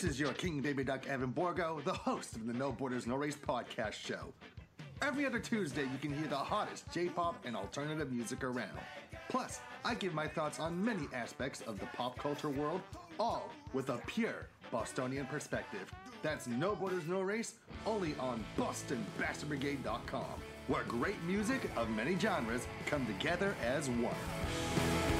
This is your King Baby Duck Evan Borgo, the host of the No Borders No Race podcast show. Every other Tuesday, you can hear the hottest J pop and alternative music around. Plus, I give my thoughts on many aspects of the pop culture world, all with a pure Bostonian perspective. That's No Borders No Race, only on BostonBastardBrigade.com, where great music of many genres come together as one.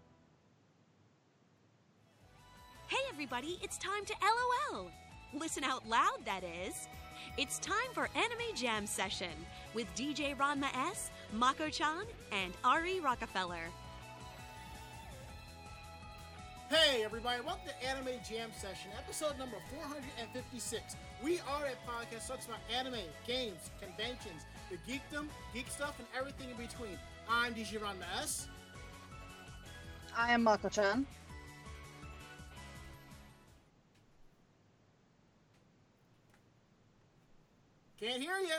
Hey, everybody, it's time to LOL. Listen out loud, that is. It's time for Anime Jam Session with DJ Ranma S, Mako chan, and Ari Rockefeller. Hey everybody, welcome to Anime Jam Session, episode number 456. We are a podcast that talks about anime, games, conventions, the geekdom, geek stuff, and everything in between. I'm DJ Ranma S. I am Mako-chan. Can't hear you.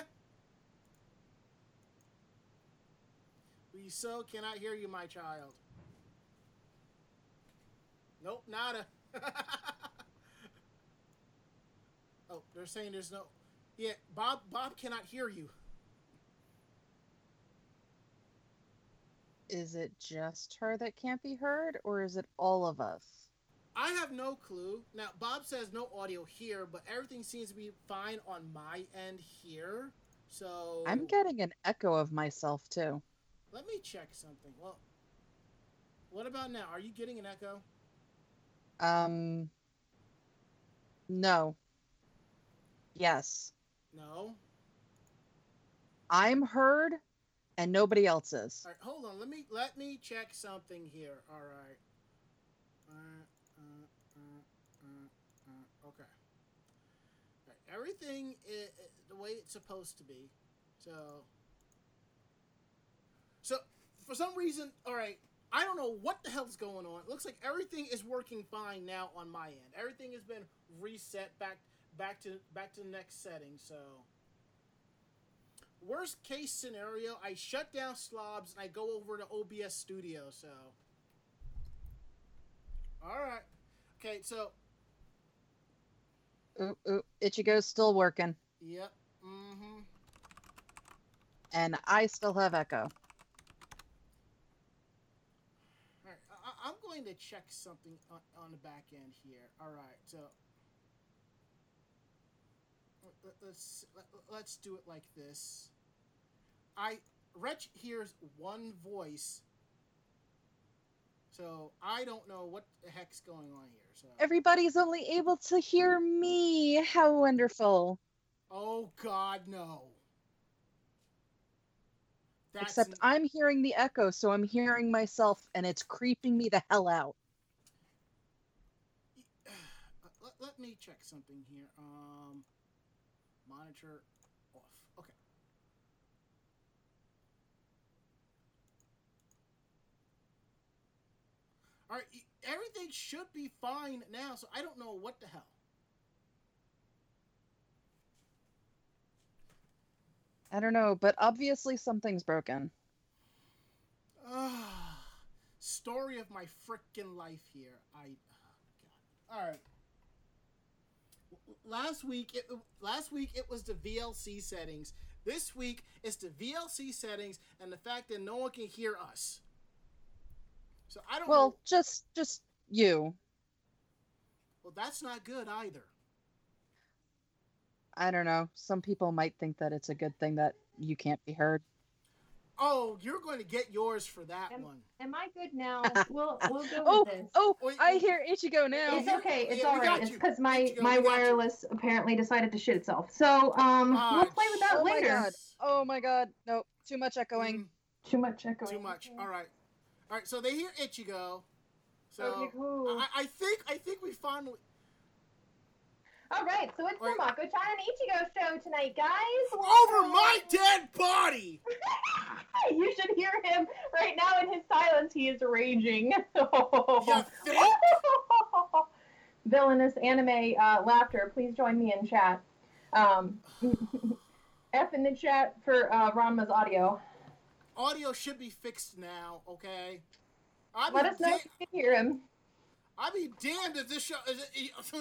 We so cannot hear you, my child. Nope, nada. oh, they're saying there's no. Yeah, Bob. Bob cannot hear you. Is it just her that can't be heard, or is it all of us? I have no clue. Now, Bob says no audio here, but everything seems to be fine on my end here. So I'm getting an echo of myself too. Let me check something. Well, what about now? Are you getting an echo? Um. No. Yes. No. I'm heard, and nobody else is. All right, hold on. Let me let me check something here. All right. Uh, uh, uh, uh, uh, okay. All right, everything is the way it's supposed to be. So. So for some reason, all right. I don't know what the hell's going on. It looks like everything is working fine now on my end. Everything has been reset back back to back to the next setting. So worst case scenario, I shut down Slobs and I go over to OBS Studio. So all right, okay. So Ooh, ooh, Ichigo's still working, yep. Mm-hmm. and I still have echo. All right, I, I'm going to check something on, on the back end here. All right, so let- let's let, let's do it like this. I Wretch hears one voice, so I don't know what the heck's going on here. So Everybody's only able to hear me. How wonderful! oh God, no. That's Except I'm hearing the echo, so I'm hearing myself, and it's creeping me the hell out. Let, let me check something here. Um, monitor off. Okay. All right, e- everything should be fine now. So I don't know what the hell. I don't know, but obviously something's broken. Ah, story of my frickin' life here. I, oh, God. All right. Last week, it last week it was the VLC settings. This week it's the VLC settings and the fact that no one can hear us. So I don't Well, know. just just you. Well, that's not good either. I don't know. Some people might think that it's a good thing that you can't be heard. Oh, you're going to get yours for that Am- one. Am I good now? We'll we'll go Oh, with this. oh! Wait, I wait. hear Ichigo now. It's okay. It's Yeah, all we got right. It's because my Ichigo, my we got you. wireless apparently decided to shit itself. So um, Ah, we'll play with that Oh my later. god! Oh my god! No, too much echoing. Mm, Too much echoing. too much. All right. All right, so they hear Ichigo. So Okay, cool. I, I think I think we finally. All right, so it's Wait. the Mako-chan and Ichigo show tonight, guys. Over my dead body. you should hear him right now in his silence. He is raging. You think? Villainous anime uh, laughter. Please join me in chat. Um, F in the chat for uh, Ranma's audio. Audio should be fixed now. Okay. I'd Let be us know da- if you can hear him. I'd be damned if this show. Is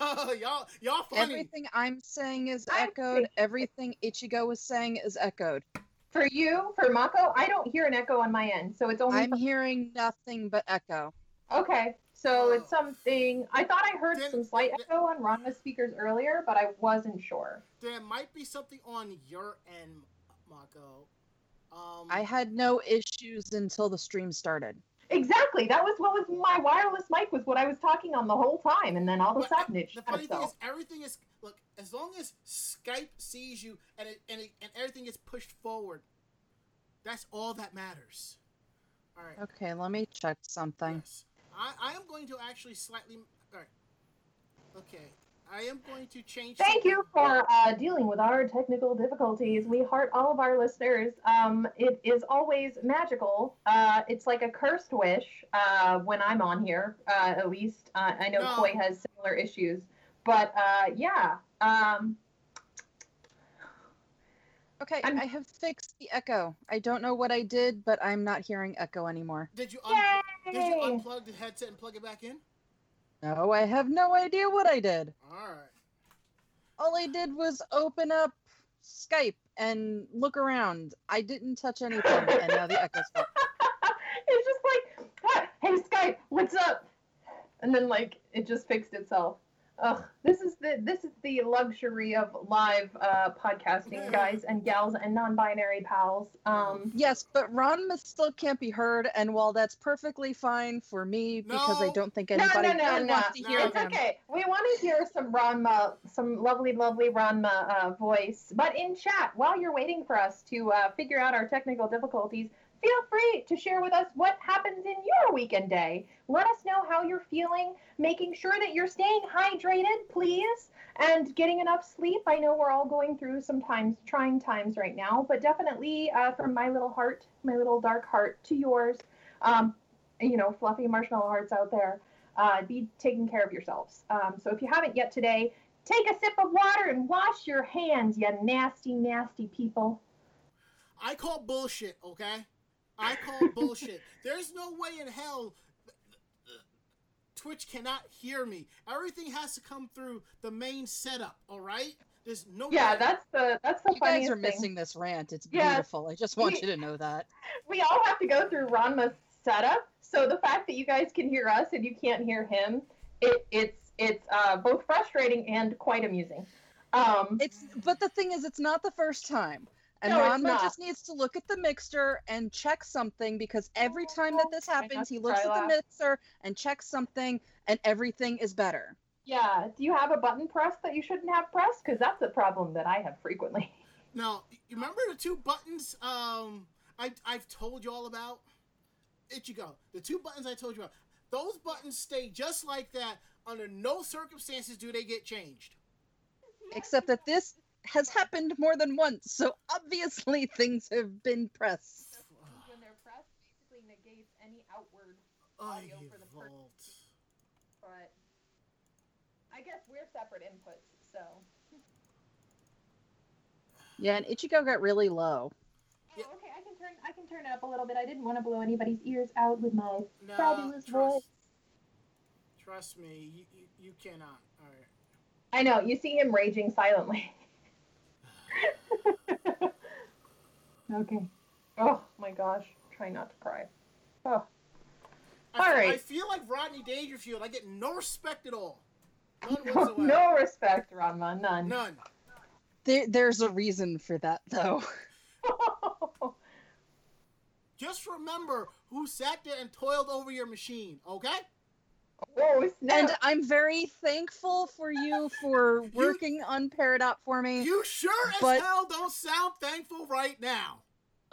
oh, y'all, y'all funny. Everything I'm saying is echoed. saying- Everything Ichigo was saying is echoed. For you, for Mako, I don't hear an echo on my end, so it's only. I'm for- hearing nothing but echo. Okay, so oh. it's something. I thought I heard Then- some slight then- echo on Ranma's speakers earlier, but I wasn't sure. There might be something on your end, Mako. Um, I had no issues until the stream started. Exactly. That was what was my wireless mic was what I was talking on the whole time, and then all of a sudden it the shut funny thing is, everything is look. As long as Skype sees you and it, and it, and everything is pushed forward, that's all that matters. All right. Okay, let me check something. Yes. I, I am going to actually slightly. All right. Okay. I am going to change. Thank you for uh, dealing with our technical difficulties. We heart all of our listeners. Um, it is always magical. Uh, it's like a cursed wish uh, when I'm on here. Uh, at least uh, I know No. Koi has similar issues, but uh, yeah. Um, Okay, I'm- I have fixed the echo. I don't know what I did, but I'm not hearing echo anymore. Did you un- did you unplug the headset and plug it back in? No, I have no idea what I did. All right. All I did was open up Skype and look around. I didn't touch anything, and now the echo's back. it's just like, "Ah, hey Skype, what's up? And then like it just fixed itself. Ugh, this is the this is the luxury of live uh, podcasting, guys and gals and non-binary pals. Um, Yes, but Ranma still can't be heard, and while that's perfectly fine for me because I don't think no, anybody no, no, really no. wants to No. hear It's him. okay. We want to hear some Ranma, some lovely, lovely Ranma uh, voice. But in chat, while you're waiting for us to uh, figure out our technical difficulties, feel free to share with us what happens in your weekend day. Let us know how you're feeling, making sure that you're staying hydrated, please, and getting enough sleep. I know we're all going through sometimes trying times right now, but definitely uh, from my little heart, my little dark heart to yours, um, you know, fluffy marshmallow hearts out there uh, be taking care of yourselves. Um, so if you haven't yet today, take a sip of water and wash your hands, you nasty, nasty people. I call bullshit, okay? I call bullshit. There's no way in hell Twitch cannot hear me. Everything has to come through the main setup, all right? There's no Yeah, way. that's the that's the funny thing. You guys funniest are thing. missing this rant. It's Yes. beautiful. I just want We- you to know that. We all have to go through Ranma's setup, so the fact that you guys can hear us and you can't hear him, it it's it's uh, both frustrating and quite amusing. Um, It's but the thing is, it's not the first time. And No, it's Ranma just needs to look at the mixer and check something because every time that this happens, he looks at the mixer and checks something, and everything is better. yeah, do you have a button pressed that you shouldn't have pressed? Because that's a problem that I have frequently. Now, you remember the two buttons um I I've told you all about? Ichigo. The two buttons I told you about. Those buttons stay just like that. Under no circumstances do they get changed. Except that this has happened more than once, so obviously things have been pressed. when they're pressed, basically negates any outward I for the per- vault. but I guess we're separate inputs, so. Yeah, and Ichigo got really low. Yeah. Oh, okay, I can turn I can turn it up a little bit. I didn't want to blow anybody's ears out with my No, fabulous trust, voice. trust me, you, you, you cannot. All right. I know. You see him raging silently. okay. Oh my gosh. Try not to cry. Oh. I, All fe- I right. feel like Rodney Dangerfield. I get no respect at all. None No, no respect, Ranma. None. None. There, there's a reason for that, though. Just remember who sat there and toiled over your machine, okay? Oh snap! And I'm very thankful for you for working unpaired up for me. You sure as But- hell don't sound thankful right now.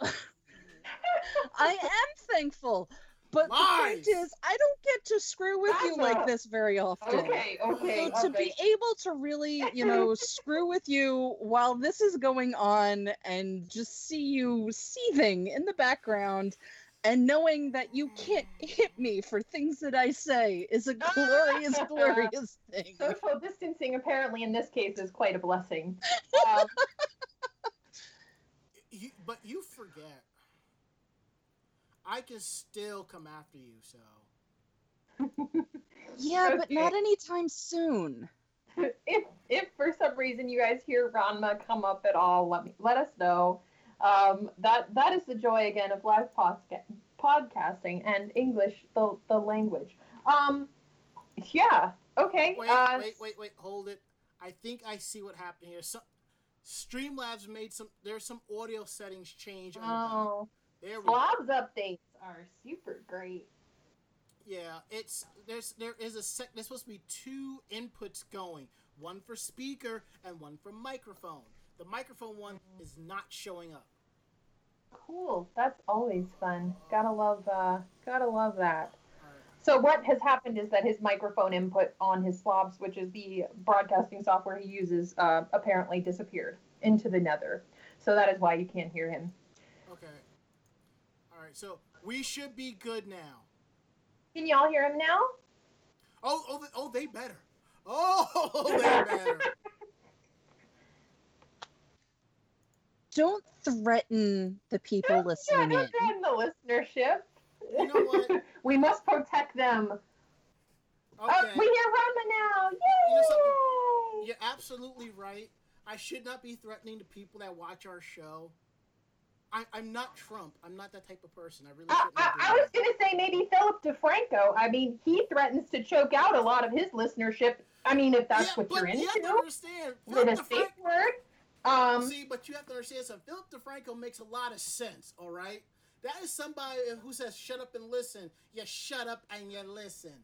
I am thankful. But the point is, I don't get to screw with you That's like a- this very often. Okay, okay. So to be able to really, you know, screw with you while this is going on and just see you seething in the background and knowing that you can't hit me for things that I say is a glorious, glorious thing. Social distancing apparently in this case is quite a blessing. Um, You, but you forget. I can still come after you, so. Yeah, but not anytime soon. if if for some reason you guys hear Ranma come up at all, let me let us know. Um, that that is the joy again of live podca- podcasting and English, the the language. Um, yeah. Okay. Wait, uh, wait, wait, wait. Hold it. I think I see what happened here. Some Streamlabs made some. There's some audio settings change. on the back. Oh, There we go. Slobs updates are super great. Yeah, it's there's there is a sec. There's supposed to be two inputs going, one for speaker and one for microphone. The microphone one is not showing up. Cool. That's always fun. Gotta love. Uh, gotta love that. Right. So what has happened is that his microphone input on his slobs, which is the broadcasting software he uses, uh, apparently disappeared into the nether. So that is why you can't hear him. Okay. All right. So we should be good now. Can y'all hear him now? Oh, oh, oh, they better. Oh, they better. Don't threaten the people yeah, listening in. don't threaten the listenership. You know what? we must protect them. Oh, okay. Oh, we hear Ranma now. You know Yay! You're absolutely right. I should not be threatening the people that watch our show. I, I'm not Trump. I'm not that type of person. I really I, shouldn't. I, I was going to say maybe Philip DeFranco. I mean, he threatens to choke out a lot of his listenership. I mean, if that's yeah, what but you're you have to into, understand. with Philip a DeFranco, safe word. Um, see, but you have to understand something. Philip DeFranco makes a lot of sense. All right, that is somebody who says "shut up and listen." You shut up and you listen.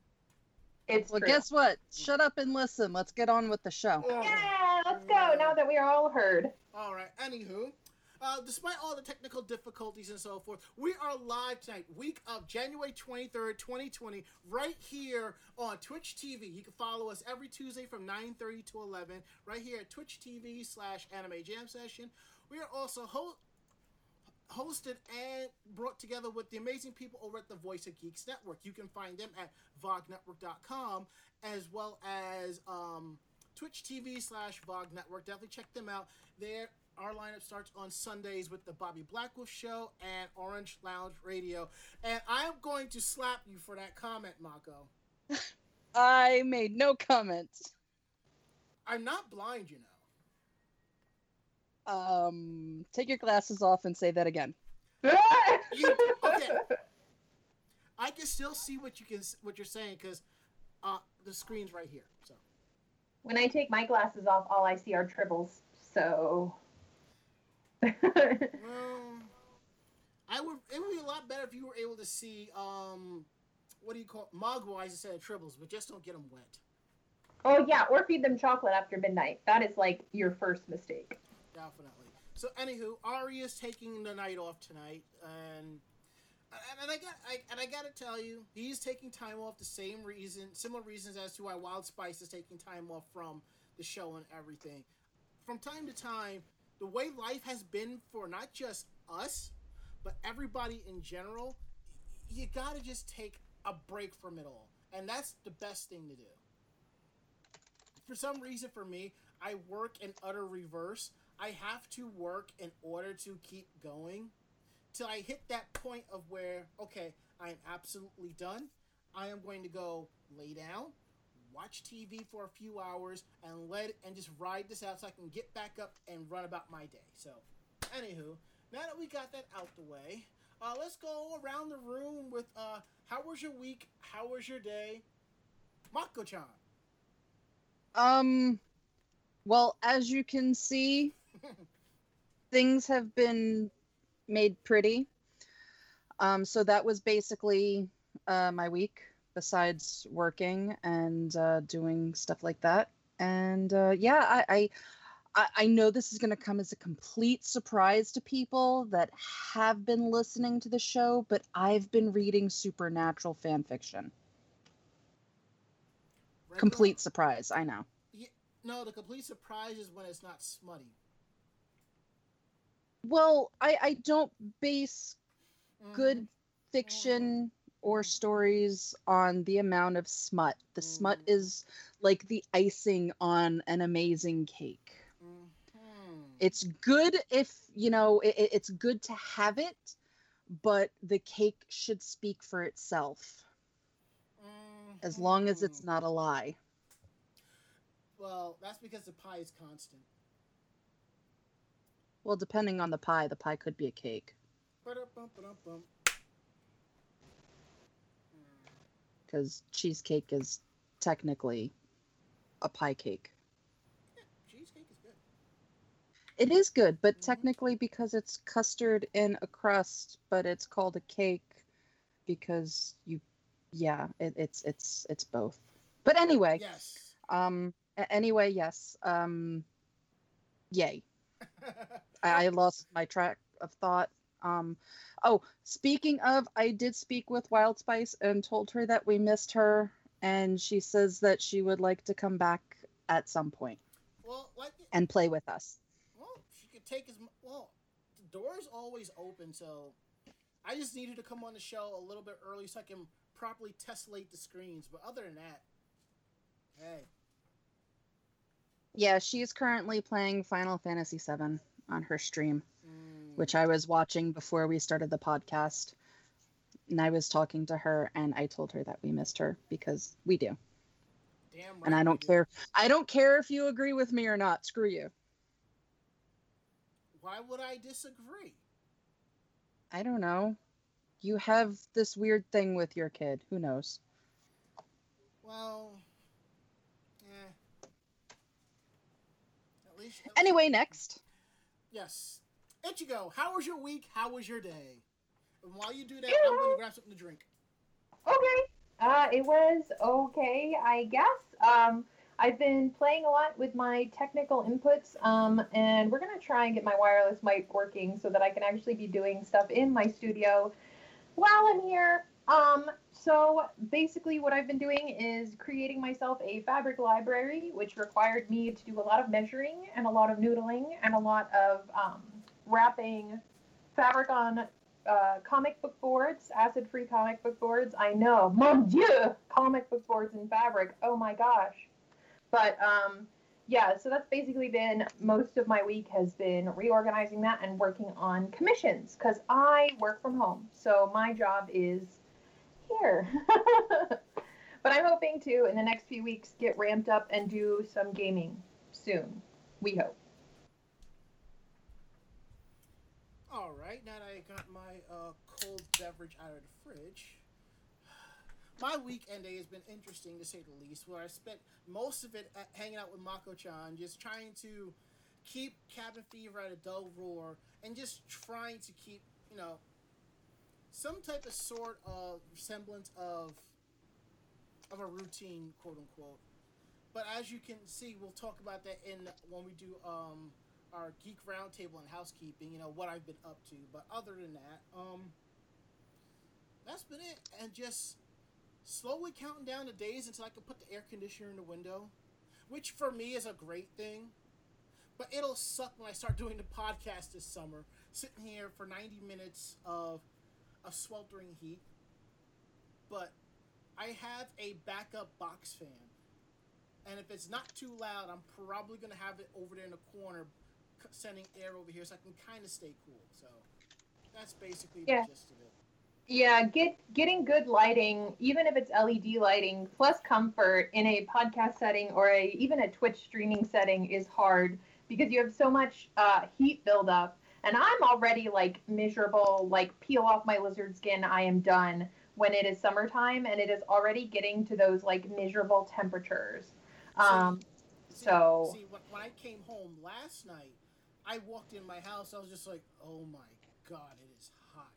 it's Well, true. guess what? Shut up and listen. Let's get on with the show. Yeah, let's go. Now that we are all heard. All right. Anywho, uh, despite all the technical difficulties and so forth, we are live tonight, week of January 23rd, 2020, right here on Twitch TV. You can follow us every Tuesday from 9.30 to 11, right here at Twitch TV slash Anime Jam Session. We are also ho- hosted and brought together with the amazing people over at the Voice of Geeks Network. You can find them at vognetwork.com as well as um, Twitch TV slash Vog Network. Definitely check them out. There, our lineup starts on Sundays with the Bobby Blackwolf Show and Orange Lounge Radio. And I'm going to slap you for that comment, Mako. I made no comments. I'm not blind, you know. Um, take your glasses off and say that again. You okay? I can still see what you can what you're saying because uh, the screen's right here. So When I take my glasses off, all I see are tribbles. So. Well, I would. It would be a lot better if you were able to see um, what do you call it? mogwais instead of tribbles, but just don't get them wet. oh yeah, or feed them chocolate after midnight. That is like your first mistake. Definitely. So, anywho, Ari is taking the night off tonight, and and, and I got I, and I got to tell you, he's taking time off the same reason, similar reasons as to why Wild Spice is taking time off from the show and everything. From time to time, the way life has been for not just us, but everybody in general, you got to just take a break from it all, and that's the best thing to do. For some reason, for me, I work in utter reverse. I have to work in order to keep going till I hit that point of where, okay, I am absolutely done. I am going to go lay down, watch TV for a few hours, and let and just ride this out so I can get back up and run about my day. So, anywho, now that we got that out the way, uh, let's go around the room with uh, how was your week? How was your day? Mako-chan. Um, well, as you can see, things have been made pretty. Um, so that was basically uh, my week, besides working and uh, doing stuff like that. And uh, yeah, I, I I, know this is going to come as a complete surprise to people that have been listening to the show, but I've been reading supernatural fan fiction. Regular- Complete surprise, I know. Yeah, no, the complete surprise is when it's not smutty. Well, I, I don't base Mhm. good fiction or stories on the amount of smut. The smut is like the icing on an amazing cake. Mhm. It's good if, you know, it, it- it's good to have it, but the cake should speak for itself as long as it's Mhm. not a lie. Well, that's because the pie is constant. Well, depending on the pie, the pie could be a cake. Because cheesecake is technically a pie cake. Yeah, cheesecake is good. It is good, but Mhm. technically because it's custard in a crust, but it's called a cake because you yeah, it, it's it's it's both. But anyway, Yes. um anyway, yes. Um yay. I, I lost my track of thought. Um oh, speaking of, I did speak with Wild Spice and told her that we missed her and she says that she would like to come back at some point well, like, and play with us. well, she could take as well. The door's always open, so I just needed to come on the show a little bit early so I can properly tessellate the screens. But other than that, hey, Yeah, she's currently playing Final Fantasy VII on her stream, mm, which I was watching before we started the podcast. And I was talking to her and I told her that we missed her because we do. damn right And I don't do. care. I don't care if you agree with me or not. Screw you. Why would I disagree? I don't know. You have this weird thing with your kid. Who knows? Well, eh. At least. at Anyway, next. Yes. Ichigo, how was your week? How was your day? And while you do that, I'm going to grab something to drink. Okay. Uh, it was okay, I guess. Um, I've been playing a lot with my technical inputs, um, and we're gonna try and get my wireless mic working so that I can actually be doing stuff in my studio while I'm here. Um, so basically, what I've been doing is creating myself a fabric library, which required me to do a lot of measuring and a lot of noodling and a lot of um, wrapping fabric on uh, comic book boards, acid-free comic book boards. I know, mon dieu, comic book boards in fabric. Oh my gosh. But um, yeah, so that's basically been most of my week has been reorganizing that and working on commissions because I work from home, so my job is here. but I'm hoping to in the next few weeks get ramped up and do some gaming soon. We hope. All right, now that I got my uh, cold beverage out of the fridge, my weekend day has been interesting to say the least. Where I spent most of it at, hanging out with Mako-chan, just trying to keep cabin fever at a dull roar, and just trying to keep, you know, some type of sort of semblance of of a routine, quote unquote. But as you can see, we'll talk about that in when we do um, our geek roundtable and housekeeping. You know what I've been up to. But other than that, um, that's been it. And just slowly counting down the days until I can put the air conditioner in the window, which for me is a great thing. But it'll suck when I start doing the podcast this summer, sitting here for 90 minutes of a sweltering heat. But I have a backup box fan. And if it's not too loud, I'm probably going to have it over there in the corner, sending air over here so I can kind of stay cool. So that's basically Yeah. the gist of it. Yeah, get getting good lighting, even if it's LED lighting, plus comfort in a podcast setting or a even a Twitch streaming setting is hard because you have so much uh, heat buildup. And I'm already like miserable, like peel off my lizard skin, I am done when it is summertime and it is already getting to those like miserable temperatures. Um, See- so see, when, when I came home last night, I walked in my house. I was just like, "Oh my god, it is hot."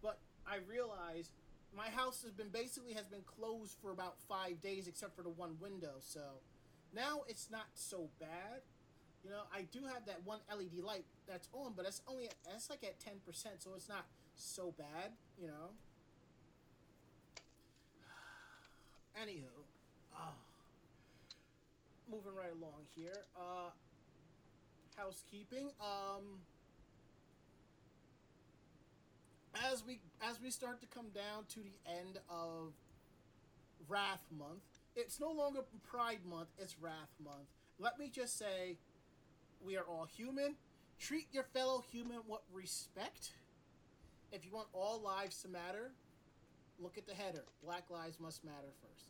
But I realized my house has been basically has been closed for about five days, except for the one window. So now it's not so bad. You know, I do have that one LED light that's on, but that's only that's like at ten percent, so it's not so bad. You know. Anywho, uh, moving right along here. Uh, housekeeping. Um, as we as we start to come down to the end of Wrath Month, it's no longer Pride Month; it's Wrath Month. Let me just say, we are all human. Treat your fellow human with respect. If you want all lives to matter, look at the header. Black lives must matter first.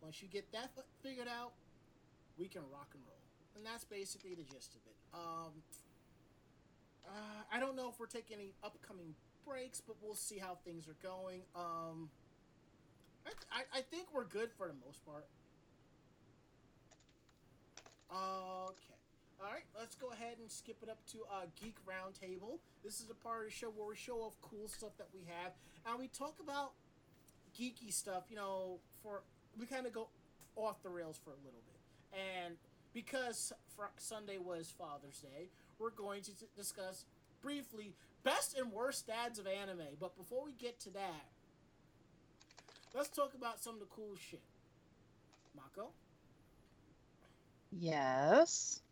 Once you get that figured out, we can rock and roll. And that's basically the gist of it. Um, uh, I don't know if we're taking any upcoming breaks, but we'll see how things are going. Um, I, I, I think we're good for the most part. Okay. All right, let's go ahead and skip it up to uh, Geek Roundtable. This is a part of the show where we show off cool stuff that we have, and we talk about geeky stuff. You know, for we kind of go off the rails for a little bit, and because Sunday was Father's Day, we're going to t- discuss briefly best and worst dads of anime. But before we get to that, let's talk about some of the cool shit. Mako? Yes.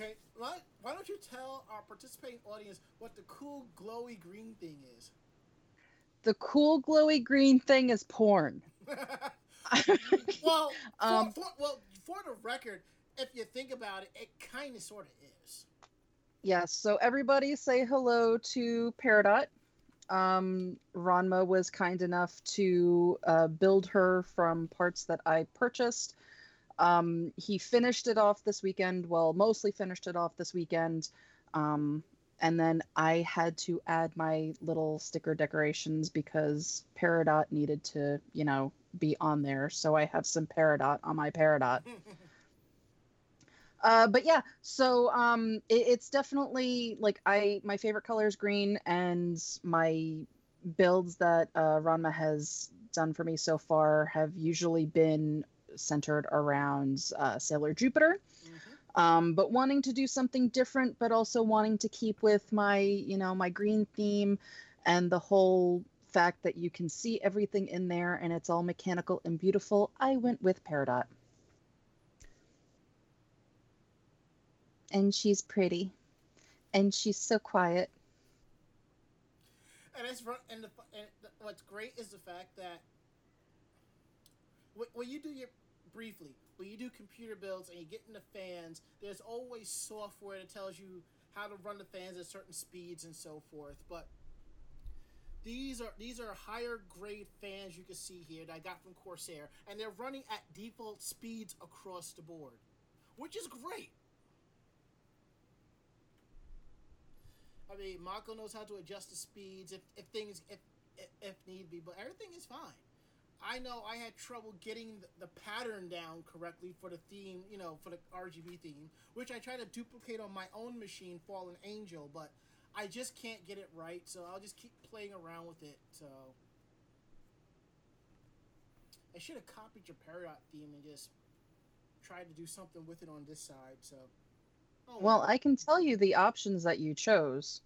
Okay, why, why don't you tell our participating audience what the cool glowy green thing is? The cool glowy green thing is porn. well, for, um, for, well, for the record, if you think about it, it kind of sort of is. Yes. So everybody say hello to Peridot. Um, Ranma was kind enough to uh, build her from parts that I purchased. Um, he finished it off this weekend. Well, mostly finished it off this weekend. Um, and then I had to add my little sticker decorations because Peridot needed to, you know, be on there. So I have some Peridot on my Peridot. uh, but yeah, so um, it, it's definitely like I my favorite color is green, and my builds that uh, Ranma has done for me so far have usually been centered around uh, Sailor Jupiter. Mm-hmm. Um, but wanting to do something different, but also wanting to keep with my, you know, my green theme and the whole fact that you can see everything in there and it's all mechanical and beautiful, I went with Peridot. And she's pretty. And she's so quiet. And it's and, the, and what's great is the fact that when you do your briefly when you do computer builds and you get into fans, there's always software that tells you how to run the fans at certain speeds and so forth. But these are these are higher grade fans you can see here that I got from Corsair, and they're running at default speeds across the board, which is great. I mean, Mako knows how to adjust the speeds if, if things if, if, if need be, but everything is fine. I know I had trouble getting the, the pattern down correctly for the theme, you know, for the RGB theme, which I tried to duplicate on my own machine, Fallen Angel, but I just can't get it right, so I'll just keep playing around with it. So I should have copied your Peridot theme and just tried to do something with it on this side. So. Oh, well, I can tell you the options that you chose.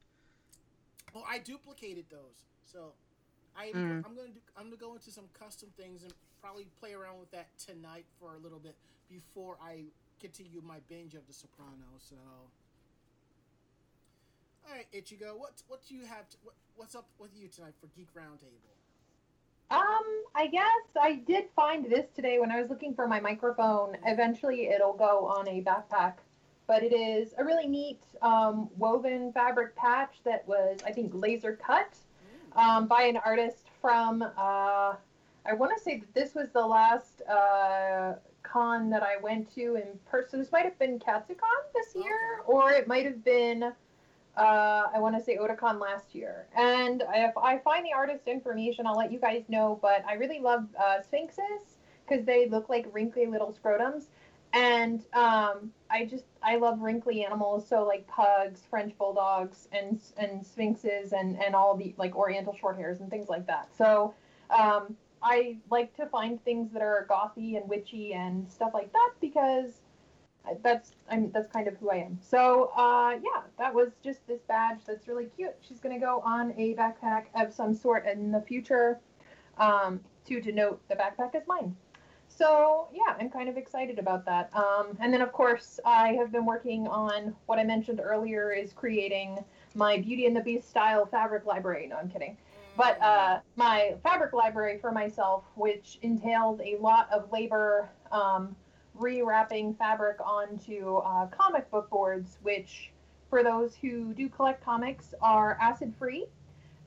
Well, I duplicated those, so I mm. I'm gonna do, I'm gonna go into some custom things and probably play around with that tonight for a little bit before I continue my binge of The Sopranos. So. All right, Ichigo, what what do you have? To, what, what's up with you tonight for Geek Roundtable? Um, I guess I did find this today when I was looking for my microphone. Eventually, it'll go on a backpack, but it is a really neat um, woven fabric patch that was, I think, laser cut. Um, by an artist from. Uh, I want to say that this was the last uh, con that I went to in person. This might have been Katsucon this year, or it might have been uh, I want to say Otakon last year. And if I find the artist information, I'll let you guys know. But I really love uh, sphynxes because they look like wrinkly little scrotums. And um, I just I love wrinkly animals, so like pugs, French bulldogs, and and sphynxes, and and all the like Oriental short hairs and things like that. So um, I like to find things that are gothy and witchy and stuff like that because that's I'm that's kind of who I am. So uh, yeah, that was just this badge that's really cute. She's gonna go on a backpack of some sort in the future um, to denote the backpack is mine. So yeah, I'm kind of excited about that. Um, and then of course I have been working on what I mentioned earlier is creating my Beauty and the Beast style fabric library. No, I'm kidding. But uh, my fabric library for myself, which entails a lot of labor um, rewrapping fabric onto uh, comic book boards, which, for those who do collect comics, are acid free.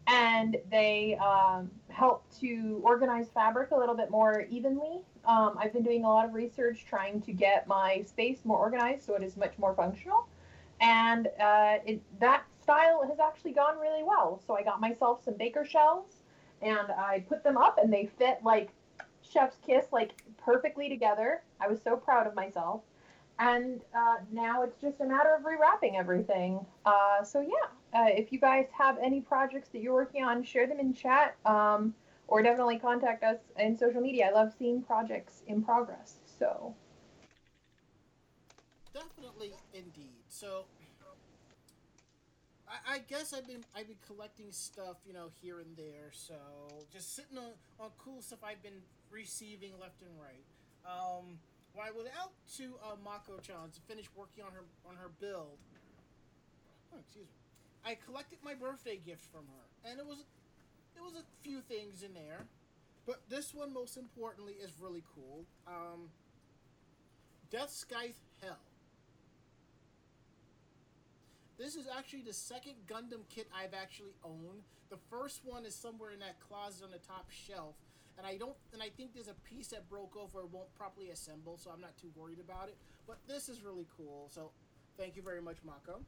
And they um, help to organize fabric a little bit more evenly. Um, I've been doing a lot of research trying to get my space more organized so it is much more functional. And uh, it, that style has actually gone really well. So I got myself some baker shelves and I put them up and they fit like chef's kiss like perfectly together. I was so proud of myself. And uh, now it's just a matter of rewrapping everything. Uh, so yeah, uh, if you guys have any projects that you're working on, share them in chat, um, or definitely contact us in social media. I love seeing projects in progress. So Definitely, indeed. So, I, I guess I've been I've been collecting stuff, you know, here and there. So just sitting on on cool stuff I've been receiving left and right. Um, when I went out to uh, Mako-chan to finish working on her on her build, oh, excuse me, I collected my birthday gift from her, and it was it was a few things in there, but this one most importantly is really cool. Um, Death Scythe Hell. This is actually the second Gundam kit I've actually owned. The first one is somewhere in that closet on the top shelf, and I don't, and I think there's a piece that broke off or won't properly assemble, so I'm not too worried about it. But this is really cool. So, thank you very much, Mako.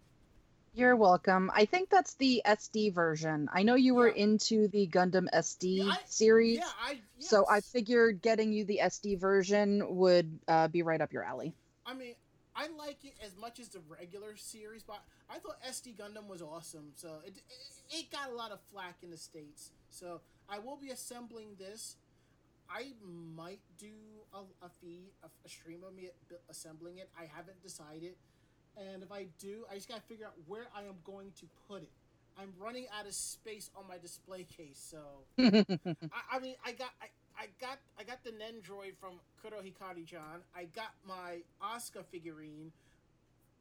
You're welcome. I think that's the SD version. I know you were Yeah. into the Gundam SD Yeah, I- series, Yeah, I. so I figured getting you the SD version would uh, be right up your alley. I mean, I like it as much as the regular series, but I thought SD Gundam was awesome. So it, it, it got a lot of flack in the states. So I will be assembling this. I might do a, a feed, a, a stream of me assembling it. I haven't decided, and if I do, I just gotta figure out where I am going to put it. I'm running out of space on my display case, so I, I mean, I got, I, I got, I got the Nendroid from Kuro Hikari-chan. I got my Oscar figurine.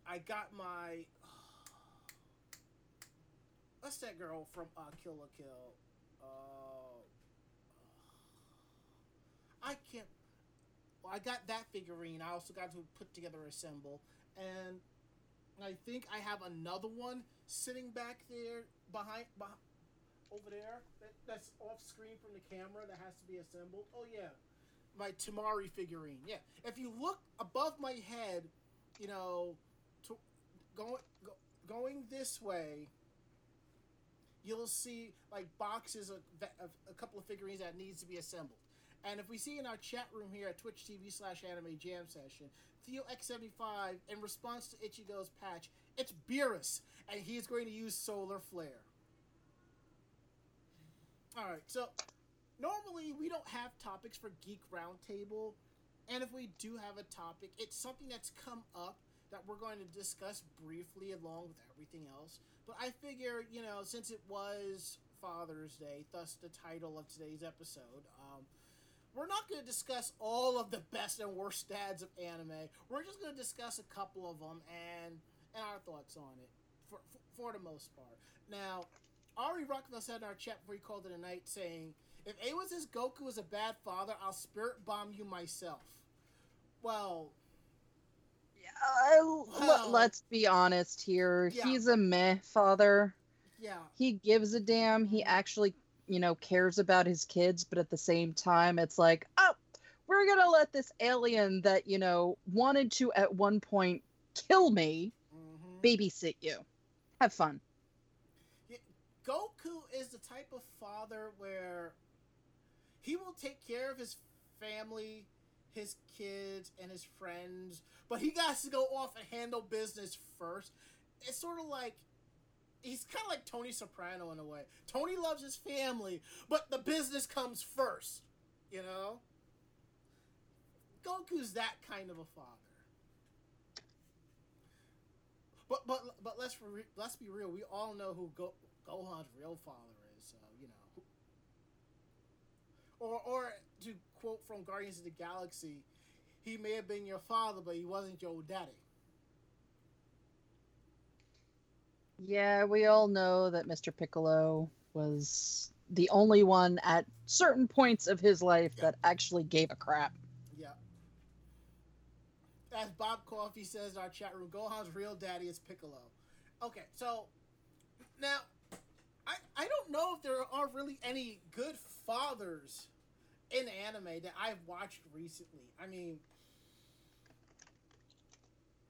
I got my, what's that girl from uh, Kill la Kill? Uh, I can't. Well, I got that figurine. I also got to put together assemble, and I think I have another one sitting back there behind, behind over there that, that's off screen from the camera that has to be assembled. Oh yeah, my Tamari figurine. Yeah, if you look above my head, you know, to, going go, going this way, you'll see like boxes of, of a couple of figurines that needs to be assembled. And if we see in our chat room here at Twitch TV slash Anime Jam Session, Theo X75 in response to Ichigo's patch, it's Beerus, and he's going to use Solar Flare. All right, so normally we don't have topics for Geek Roundtable, and if we do have a topic, it's something that's come up that we're going to discuss briefly along with everything else. But I figure, you know, since it was Father's Day, thus the title of today's episode, um, we're not going to discuss all of the best and worst dads of anime. We're just going to discuss a couple of them and and our thoughts on it for, for, for the most part. Now, Ari Ruckville said in our chat before he called it a night, saying, "If Awa says Goku is a bad father, I'll spirit bomb you myself." Well, l- Well- let's be honest here. Yeah. He's a meh father. yeah, He gives a damn. He actually, you know, cares about his kids, but at the same time, it's like, oh, we're gonna let this alien that you know wanted to at one point kill me hmm babysit you. Have fun. Goku is the type of father where he will take care of his family, his kids, and his friends, but he got to go off and handle business first. It's sort of like he's kind of like Tony Soprano in a way. Tony loves his family, but the business comes first. You know, Goku's that kind of a father. But but but let's re- let's be real. We all know who Go- Gohan's real father is. So you know. Or or to quote from Guardians of the Galaxy, he may have been your father, but he wasn't your daddy. Yeah, we all know that Mr. Piccolo was the only one at certain points of his life Yeah. that actually gave a crap. Yeah. As Bob Coffee says in our chat room, Gohan's real daddy is Piccolo. Okay, so now I I don't know if there are really any good fathers in anime that I've watched recently. I mean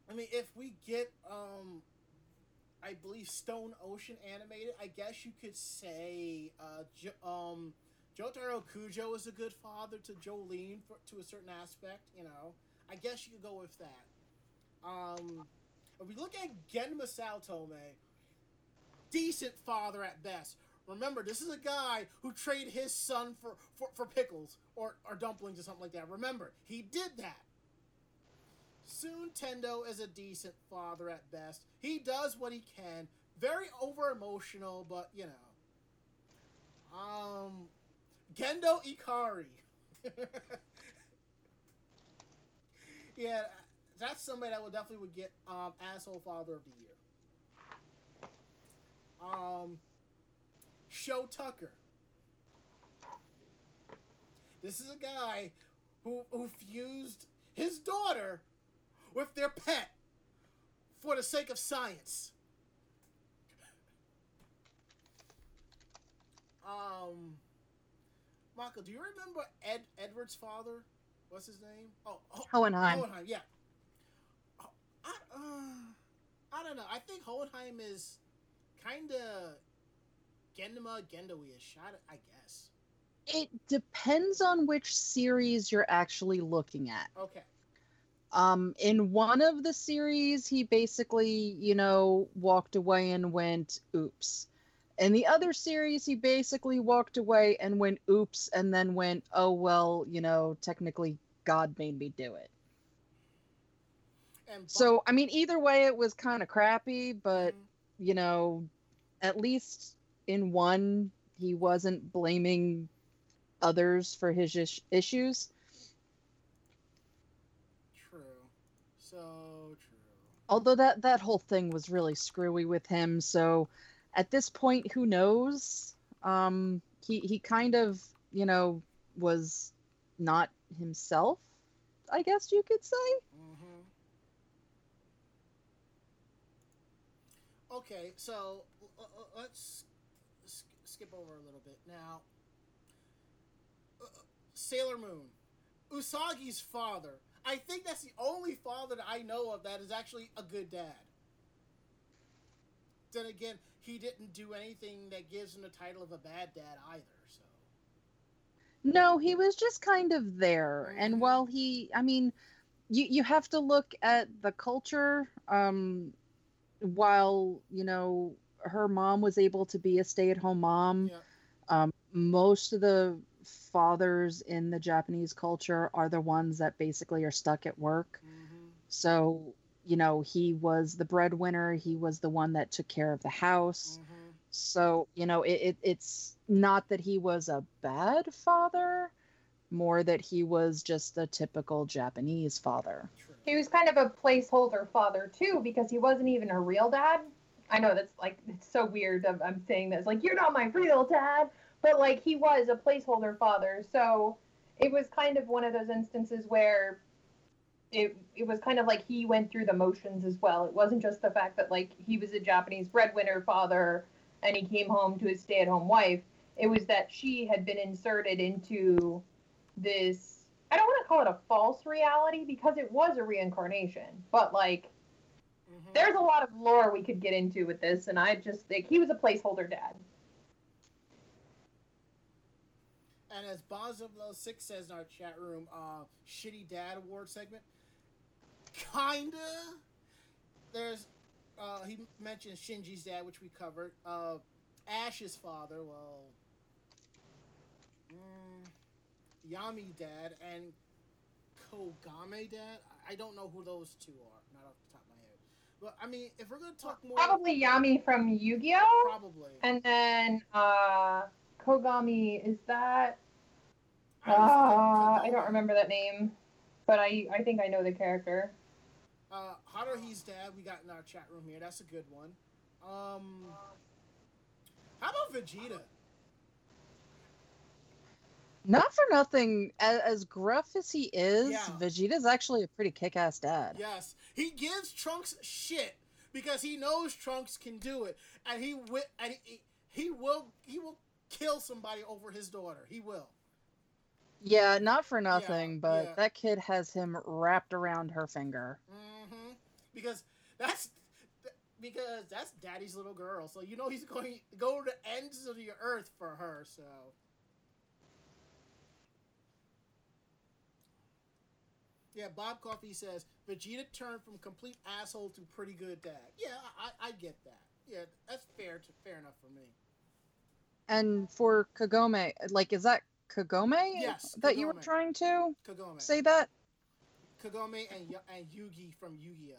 I mean if we get um I believe Stone Ocean animated, I guess you could say uh jo- um Jotaro Kujo is a good father to Jolyne for, to a certain aspect, you know. I guess you could go with that. Um, if we look at Genma Saotome, decent father at best. Remember, this is a guy who traded his son for, for, for pickles or, or dumplings or something like that. Remember, he did that. Soun Tendo is a decent father at best. He does what he can. Very over emotional, but you know. Um, Gendo Ikari. yeah, that's somebody that would definitely would get um asshole father of the year. Um, Shou Tucker. This is a guy who who fused his daughter with their pet for the sake of science. Um, Michael, do you remember Ed Edward's father? What's his name? Oh, Ho- Hohenheim. Hohenheim, yeah. Oh, I, uh, I don't know. I think Hohenheim is kind of Gendama Gendo-ish. I, I guess. It depends on which series you're actually looking at. Okay. Um, in one of the series, he basically, you know, walked away and went, oops. In the other series, he basically walked away and went, oops, and then went, oh, well, you know, technically God made me do it. And So, I mean, either way, it was kind of crappy, but, Mhm. you know, at least in one, he wasn't blaming others for his is- issues. True. So true. Although that that whole thing was really screwy with him so at this point who knows um he he kind of you know was not himself i guess you could say Mm-hmm. Okay, so uh, uh, let's s- skip over a little bit now. Uh, Sailor Moon, Usagi's father. I think that's the only father that I know of that is actually a good dad. Then again, he didn't do anything that gives him the title of a bad dad either. So no he was just kind of there and while he i mean you you have to look at the culture um while you know her mom was able to be a stay-at-home mom yeah, um, most of the fathers in the Japanese culture are the ones that basically are stuck at work. hmm So, you know, he was the breadwinner, he was the one that took care of the house. hmm So, you know, it, it, it's not that he was a bad father, more that he was just a typical Japanese father. He was kind of a placeholder father too, because he wasn't even a real dad. I know that's like it's so weird. I'm, I'm saying this like you're not my real dad, but like he was a placeholder father. So it was kind of one of those instances where it it was kind of like he went through the motions as well. It wasn't just the fact that like he was a Japanese breadwinner father and he came home to his stay-at-home wife. It was that she had been inserted into this I don't want to call it a false reality because it was a reincarnation, but like Mhm. there's a lot of lore we could get into with this, and I just think he was a placeholder dad. And as Bonzo 6 says in our chat room, uh, shitty dad award segment, kinda. There's, uh, he mentioned Shinji's dad, which we covered. Uh, Ash's father, well, mm, Yami dad, and Kogame dad. I- don't know who those two are, not off the top of my head. But I mean, if we're gonna talk more, Probably Yami from Yu-Gi-Oh! probably. And then uh Kogami, is that uh, I don't remember that name. But I I think I know the character. Uh, Haruhi's dad, we got in our chat room here. That's a good one. Um, how about Vegeta? Not for nothing, as, as gruff as he is, Yeah. Vegeta's actually a pretty kick-ass dad. Yes, he gives Trunks shit because he knows Trunks can do it, and he wi- and he, he will he will kill somebody over his daughter. He will. Yeah, not for nothing, but yeah. that kid has him wrapped around her finger. hmm Because that's because that's Daddy's little girl, so you know he's going to go to the ends of the earth for her. So. Yeah, Bob Coffee says Vegeta turned from complete asshole to pretty good dad. Yeah, I, I get that. Yeah, that's fair to fair enough for me. And for Kagome, like, is that Kagome Yes, that you were trying to Kagome, say that? Kagome, and Yu- and Yugi from Yu-Gi-Oh.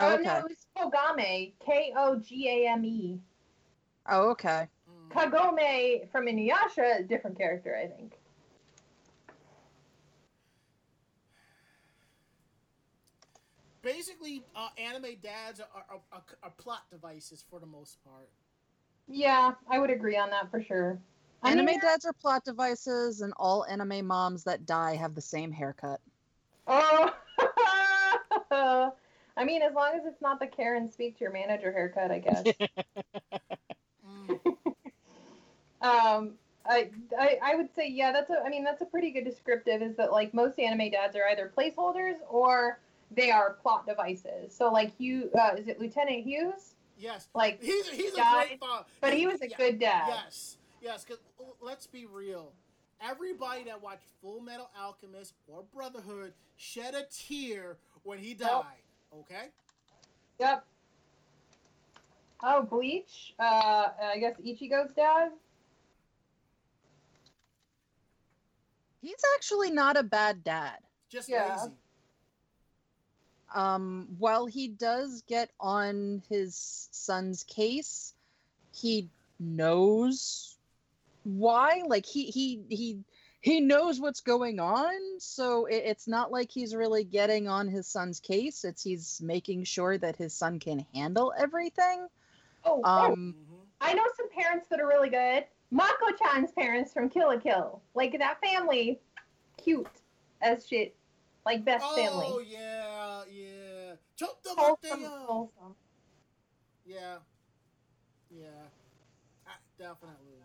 Oh, Uh, okay. no, it's Kogame. K O G A M E. Oh, okay. Mm. Kagome from Inuyasha, different character, I think. Basically, uh, anime dads are, are, are, are plot devices for the most part. Yeah, I would agree on that for sure. I Anime mean, dads are plot devices, and all anime moms that die have the same haircut. Oh, I mean, as long as it's not the Karen speak to your manager haircut, I guess. Um, I, I I would say yeah, that's a. I mean, that's a pretty good descriptive. Is that like most anime dads are either placeholders or they are plot devices. So like you, uh, is it Lieutenant Hughes? Yes, Like, he's he's a great father, but he was a yeah, good dad. Yes, yes. Cause let's be real. Everybody that watched Full Metal Alchemist or Brotherhood shed a tear when he died. Okay. Yep. Oh, Bleach. Uh, I guess Ichigo's dad. He's actually not a bad dad. Just Yeah. lazy. Um, while he does get on his son's case, he knows why. Like he he he he knows what's going on, so it, it's not like he's really getting on his son's case. It's he's making sure that his son can handle everything. Oh, oh, Um, I know some parents that are really good. Mako-chan's parents from Kill la Kill. Like that family, cute as shit. Like best Oh family. Oh yeah, yeah. Choke the Wholesome, Mateo. wholesome. Yeah, yeah. Ah, definitely.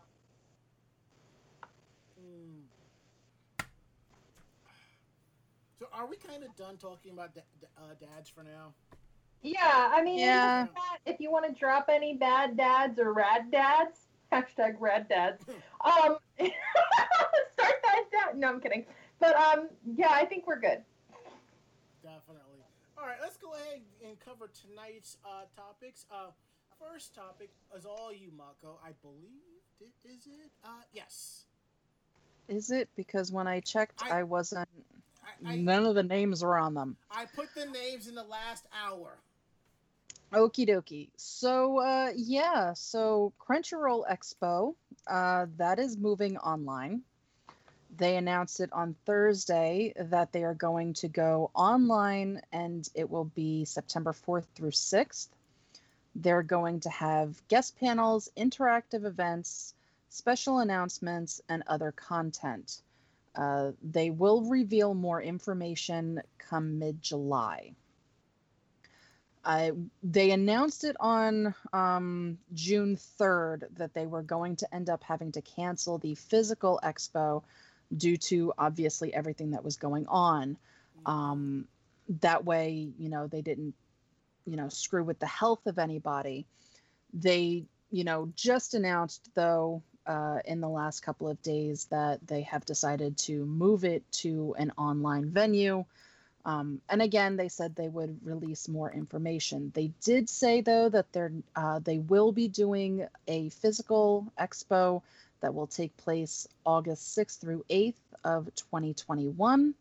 So, are we kind of done talking about da- da- uh, dads for now? Yeah, I mean, Yeah. if you want to drop any bad dads or rad dads, hashtag rad dads, um, start that down. No, I'm kidding. But um, yeah, I think we're good. Definitely. All right, let's go ahead and cover tonight's uh, topics. Uh, first topic is all you, Mako. I believe. Di- Is it? Uh, yes. Is it because when I checked, I- I, wasn't. I, I, none of the names were on them. I put the names in the last hour. Okie dokie. So, uh, yeah, so Crunchyroll Expo, uh, that is moving online. They announced it on Thursday that they are going to go online and it will be September 4th through 6th. They're going to have guest panels, interactive events, special announcements, and other content. Uh, they will reveal more information come mid July. I they announced it on um, June 3rd that they were going to end up having to cancel the physical expo due to obviously everything that was going on. Um, that way, you know, they didn't, you know, screw with the health of anybody. They, you know, just announced though uh, in the last couple of days that they have decided to move it to an online venue. Um, and again, they said they would release more information. They did say though that they're uh, they will be doing a physical expo that will take place August 6th through 8th of 2021.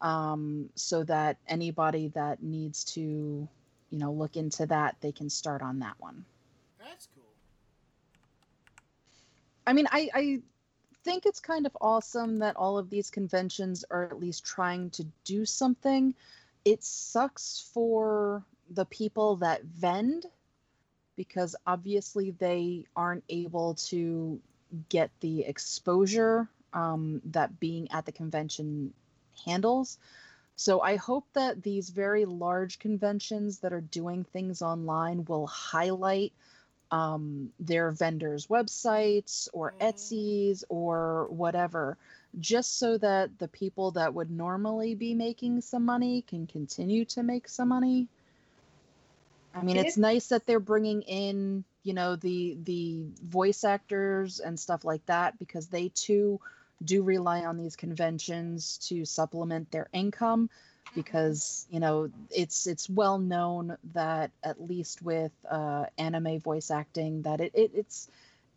Um, so that anybody that needs to, you know look into that, they can start on that one. That's cool. I mean, I, I think it's kind of awesome that all of these conventions are at least trying to do something. It sucks for the people that vend because obviously they aren't able to get the exposure um, that being at the convention handles. So I hope that these very large conventions that are doing things online will highlight um, their vendors' websites or Mhm. Etsy's or whatever, just so that the people that would normally be making some money can continue to make some money. I mean, It it's nice that they're bringing in, you know, the the voice actors and stuff like that because they too do rely on these conventions to supplement their income because you know it's it's well known that at least with uh, anime voice acting that it, it it's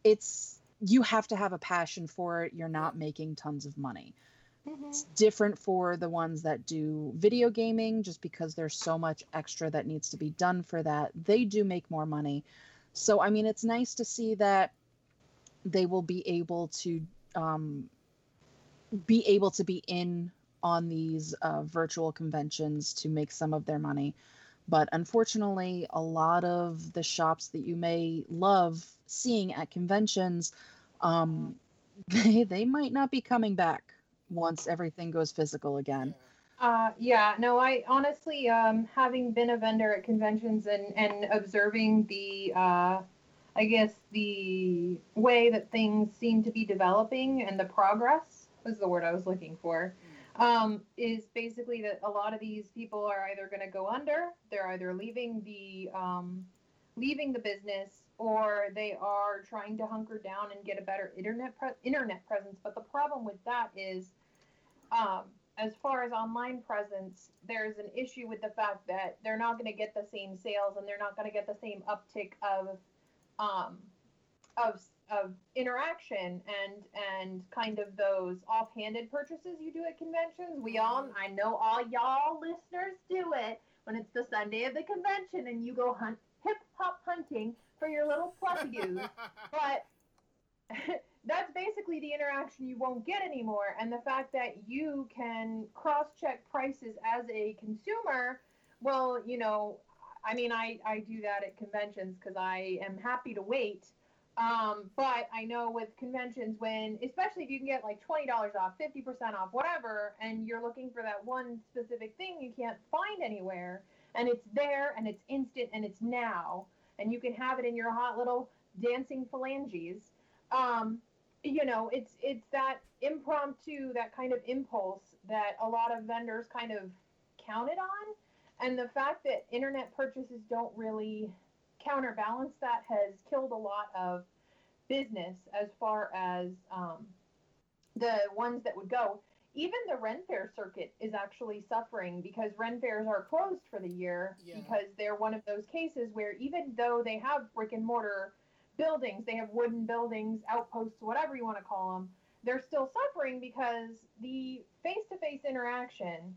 it's you have to have a passion for it. You're not making tons of money. It's different for the ones that do video gaming just because there's so much extra that needs to be done for that. They do make more money. So i mean it's nice to see that they will be able to um, be able to be in on these uh, virtual conventions to make some of their money. But unfortunately, a lot of the shops that you may love seeing at conventions, um, they, they might not be coming back once everything goes physical again. Uh, yeah, no, I honestly, um, having been a vendor at conventions and, and observing the, uh, I guess, the way that things seem to be developing and the progress was the word I was looking for, um, is basically that a lot of these people are either going to go under, they're either leaving the, um, leaving the business, or they are trying to hunker down and get a better internet pre- internet presence. But the problem with that is, um, as far as online presence, there's an issue with the fact that they're not going to get the same sales and they're not going to get the same uptick of, um, of of interaction and and kind of those offhanded purchases you do at conventions. We all, I know all y'all listeners do it when it's the Sunday of the convention and you go hunt hip hop hunting for your little pluffies but that's basically the interaction you won't get anymore and the fact that you can cross check prices as a consumer well you know i mean i i do that at conventions because i am happy to wait um, but i know with conventions when especially if you can get like $20 off 50% off whatever and you're looking for that one specific thing you can't find anywhere and it's there and it's instant and it's now and you can have it in your hot little dancing phalanges. Um, you know it's it's that impromptu that kind of impulse that a lot of vendors kind of counted on and the fact that internet purchases don't really counterbalance that has killed a lot of business as far as um, the ones that would go even the Ren Fair circuit is actually suffering because Ren Fairs are closed for the year Yeah. because they're one of those cases where even though they have brick and mortar buildings, they have wooden buildings, outposts, whatever you want to call them, they're still suffering because the face-to-face interaction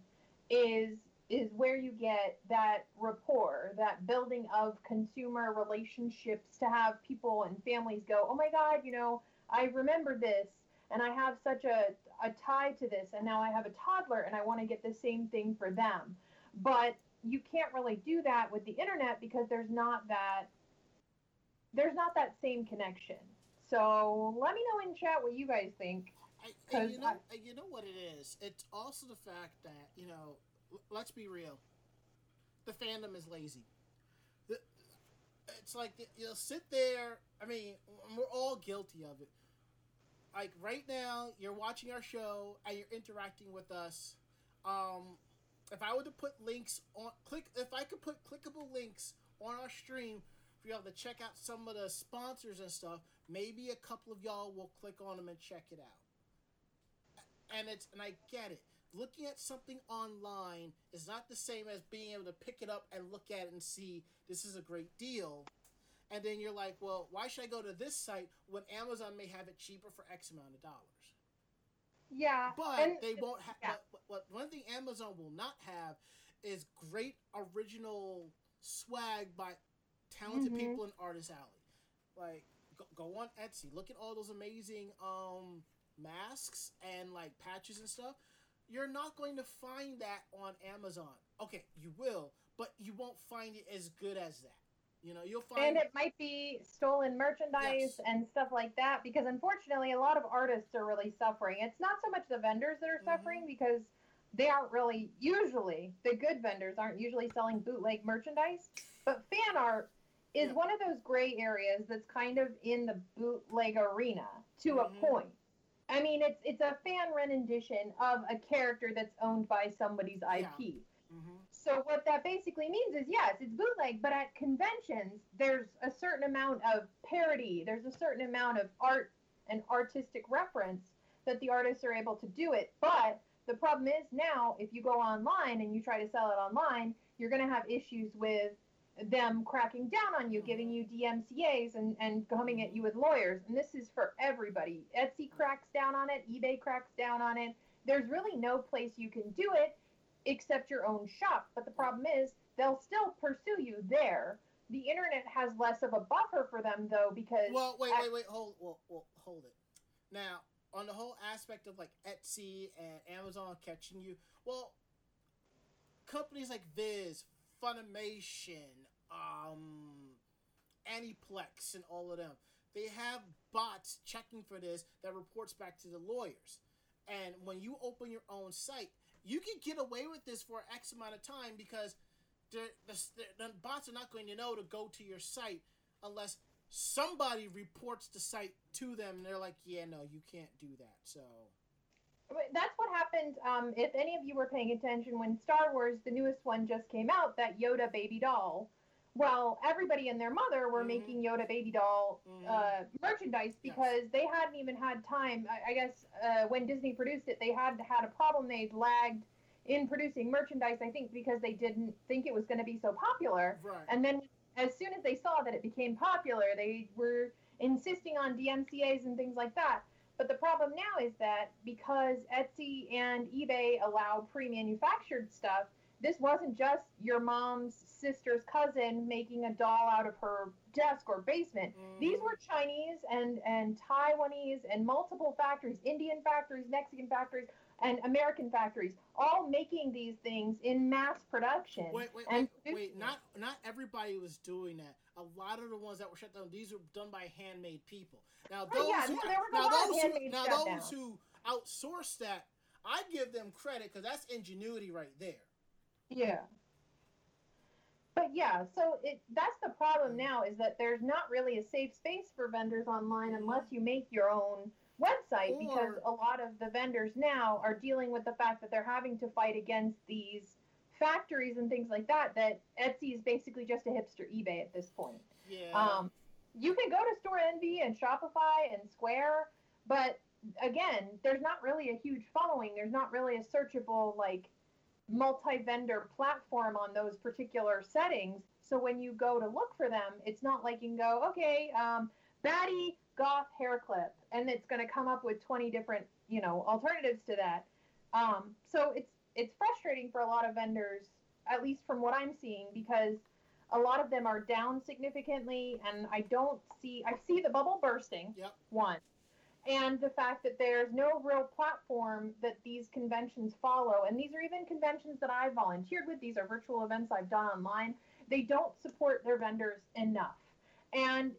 is is where you get that rapport, that building of consumer relationships to have people and families go, "Oh my god, you know, I remember this and I have such a, a tie to this, and now I have a toddler, and I want to get the same thing for them. But you can't really do that with the internet because there's not that there's not that same connection. So let me know in chat what you guys think. I, you know, I- you know what it is. It's also the fact that you know, let's be real. The fandom is lazy. The, it's like the- you'll sit there. I mean, we're all guilty of it. Like right now, you're watching our show and you're interacting with us. Um, if I were to put links on click, if I could put clickable links on our stream for y'all to check out some of the sponsors and stuff, maybe a couple of y'all will click on them and check it out and it's and I get it. Looking at something online is not the same as being able to pick it up and look at it and see this is a great deal. And then you're like, well, why should I go to this site when Amazon may have it cheaper for X amount of dollars? Yeah, But and they won't have. yeah. But one thing Amazon will not have is great original swag by talented Mhm. people in Artist Alley. Like go, go on Etsy, look at all those amazing um masks and like patches and stuff. You're not going to find that on Amazon. Okay, you will, but you won't find it as good as that. You know, you'll find and it might be stolen merchandise Yes. and stuff like that because unfortunately a lot of artists are really suffering it's not so much the vendors that are Mhm. suffering because they aren't really usually the good vendors aren't usually selling bootleg merchandise but fan art is Yeah. one of those gray areas that's kind of in the bootleg arena to Mhm. a point i mean it's it's a fan rendition of a character that's owned by somebody's ip Mhm. so what that basically means is yes, it's bootleg, but at conventions there's a certain amount of parody, there's a certain amount of art and artistic reference that the artists are able to do it. But the problem is now if you go online and you try to sell it online, you're going to have issues with them cracking down on you, giving you DMCA's and, and coming at you with lawyers. And this is for everybody. Etsy cracks down on it, eBay cracks down on it. There's really no place you can do it except your own shop. But the problem is they'll still pursue you there. The internet has less of a buffer for them though because Well, wait, at- wait, wait, hold, well, well, hold it. Now, on the whole aspect of like Etsy and Amazon catching you, well, companies like Viz, Funimation, um, Aniplex, and all of them, they have bots checking for this that reports back to the lawyers. And when you open your own site, you can get away with this for X amount of time because the, the, the bots are not going to know to go to your site unless somebody reports the site to them and they're like, yeah, no, you can't do that. So, that's what happened. Um, if any of you were paying attention when Star Wars, the newest one, just came out, that Yoda baby doll. Well, everybody and their mother were Mhm. making Yoda baby doll Mhm. uh, merchandise because they hadn't even had time. I, I guess uh, when Disney produced it, they had had a problem. They'd lagged in producing merchandise. I think because they didn't think it was going to be so popular. right. And then as soon as they saw that it became popular, they were insisting on DMCA's and things like that. But the problem now is that because Etsy and eBay allow pre-manufactured stuff, this wasn't just your mom's sister's cousin making a doll out of her desk or basement. These Mhm. were Chinese and and Taiwanese and multiple factories, Indian factories, Mexican factories, and American factories, all making these things in mass production. Wait, wait, and wait, wait! Not not everybody was doing that. A lot of the ones that were shut down, these were done by handmade people. Now Oh, those yeah, who, no, there was a now those who, now those who outsource that, I give them credit because that's ingenuity right there. Yeah. But yeah, so it that's the problem now is that there's not really a safe space for vendors online unless you make your own website because a lot of the vendors now are dealing with the fact that they're having to fight against these factories and things like that that Etsy is basically just a hipster eBay at this point. Yeah. Um, you can go to Storenvy and Shopify and Square, but again, there's not really a huge following. There's not really a searchable like multi-vendor platform on those particular settings. So when you go to look for them, it's not like you can go, okay, um, baddie goth hair clip, and it's going to come up with 20 different, you know, alternatives to that. Um, so it's it's frustrating for a lot of vendors, at least from what I'm seeing, because a lot of them are down significantly, and I don't see I see the bubble bursting. Yep. One, and the fact that there's no real platform that these conventions follow, and these are even conventions that I volunteered with. These are virtual events I've done online. They don't support their vendors enough, and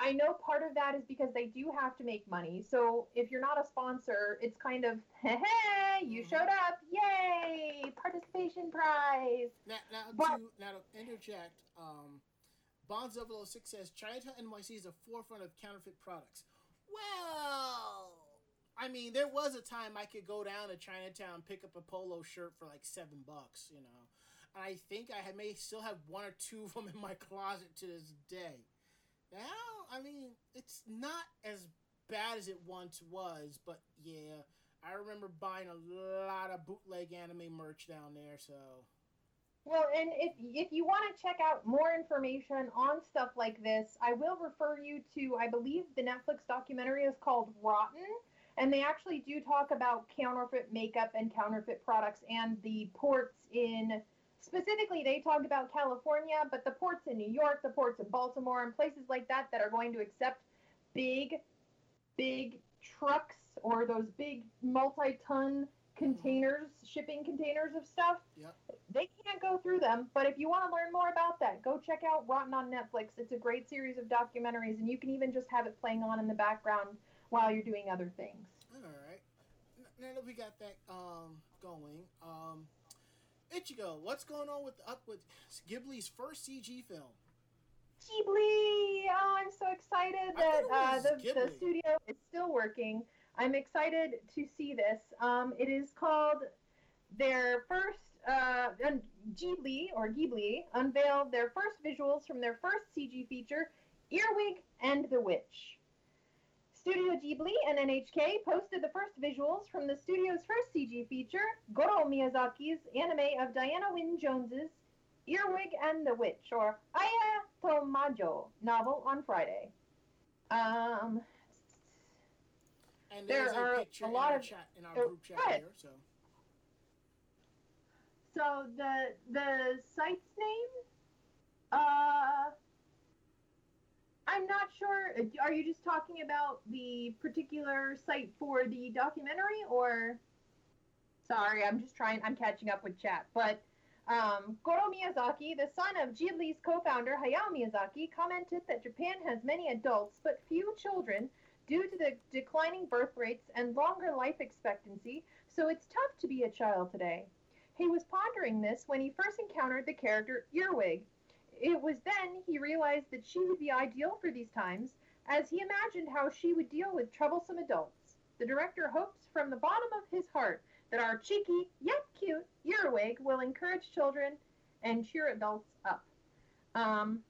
I know part of that is because they do have to make money. So if you're not a sponsor, it's kind of, hey, you Mhm. showed up, yay, participation prize. Now, now But- to now to interject, um, Bonds 006 says Chinatown NYC is the forefront of counterfeit products. Well, I mean, there was a time I could go down to Chinatown pick up a polo shirt for like seven bucks, you know. And I think I may still have one or two of them in my closet to this day. Now, I mean, it's not as bad as it once was, but yeah, I remember buying a lot of bootleg anime merch down there, so. Well, and if if you want to check out more information on stuff like this, I will refer you to I believe the Netflix documentary is called Rotten, and they actually do talk about counterfeit makeup and counterfeit products and the ports in specifically they talk about California, but the ports in New York, the ports in Baltimore, and places like that that are going to accept big, big trucks or those big multi-ton containers, shipping containers of stuff. Yep. They can't go through them, but if you want to learn more about that, go check out Rotten on Netflix. It's a great series of documentaries, and you can even just have it playing on in the background while you're doing other things. All right. Now that we got that um, going, um, Ichigo, what's going on with up with Ghibli's first CG film? Ghibli! Oh, I'm so excited that uh, the, the studio is still working. I'm excited to see this. Um, it is called their first uh, Ghibli or Ghibli unveiled their first visuals from their first CG feature, Earwig and the Witch. Studio Ghibli and NHK posted the first visuals from the studio's first CG feature, Goro Miyazaki's anime of Diana Wynne Jones's Earwig and the Witch, or Aya to Majo novel on Friday. Um, And There there's are a a lot of- chat in our there- group chat ahead. here. So so the the site's name, uh, I'm not sure. Are you just talking about the particular site for the documentary, or? Sorry, I'm just trying. I'm catching up with chat, but. Um, Goro Miyazaki, the son of Ghibli's co-founder Hayao Miyazaki, commented that Japan has many adults but few children due to the declining birth rates and longer life expectancy, so it's tough to be a child today. He was pondering this when he first encountered the character Earwig. It was then he realized that she would be ideal for these times, as he imagined how she would deal with troublesome adults. The director hopes from the bottom of his heart that our cheeky yet cute Earwig will encourage children and cheer adults up. Um,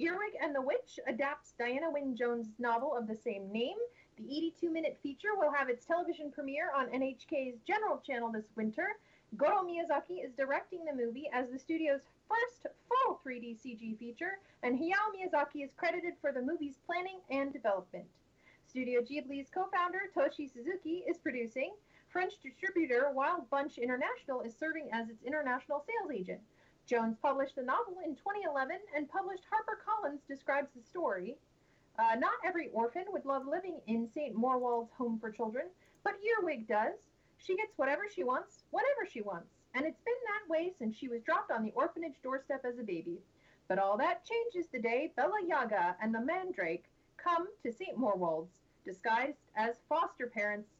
Earwig and the Witch adapts Diana Wynne Jones' novel of the same name. The 82 minute feature will have its television premiere on NHK's General Channel this winter. Goro Miyazaki is directing the movie as the studio's first full 3D CG feature, and Hayao Miyazaki is credited for the movie's planning and development. Studio Ghibli's co founder Toshi Suzuki is producing. French distributor Wild Bunch International is serving as its international sales agent. Jones published the novel in 2011 and published HarperCollins describes the story. Uh, not every orphan would love living in St. Morwald's home for children, but Earwig does. She gets whatever she wants, whatever she wants, and it's been that way since she was dropped on the orphanage doorstep as a baby. But all that changes the day Bella Yaga and the Mandrake come to St. Morwald's, disguised as foster parents.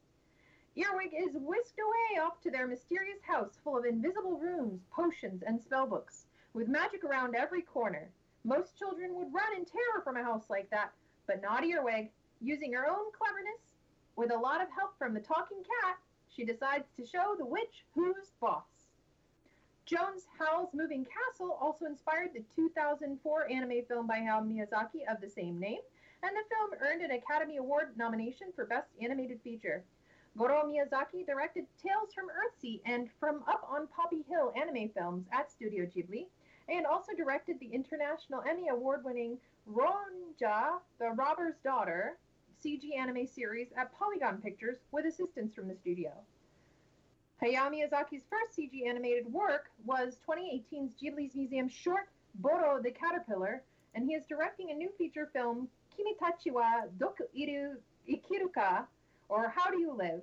Earwig is whisked away off to their mysterious house full of invisible rooms, potions, and spellbooks, with magic around every corner. Most children would run in terror from a house like that, but not Earwig. Using her own cleverness, with a lot of help from the talking cat, she decides to show the witch who's boss. Jones' Howl's Moving Castle also inspired the 2004 anime film by Hayao Miyazaki of the same name, and the film earned an Academy Award nomination for Best Animated Feature. Goro Miyazaki directed Tales from Earthsea and From Up on Poppy Hill anime films at Studio Ghibli, and also directed the International Emmy Award winning Ronja, the Robber's Daughter CG anime series at Polygon Pictures with assistance from the studio. Hayao Miyazaki's first CG animated work was 2018's Ghibli's Museum short Boro the Caterpillar, and he is directing a new feature film, Kimitachi wa Doku iru ikiruka, or How Do You Live?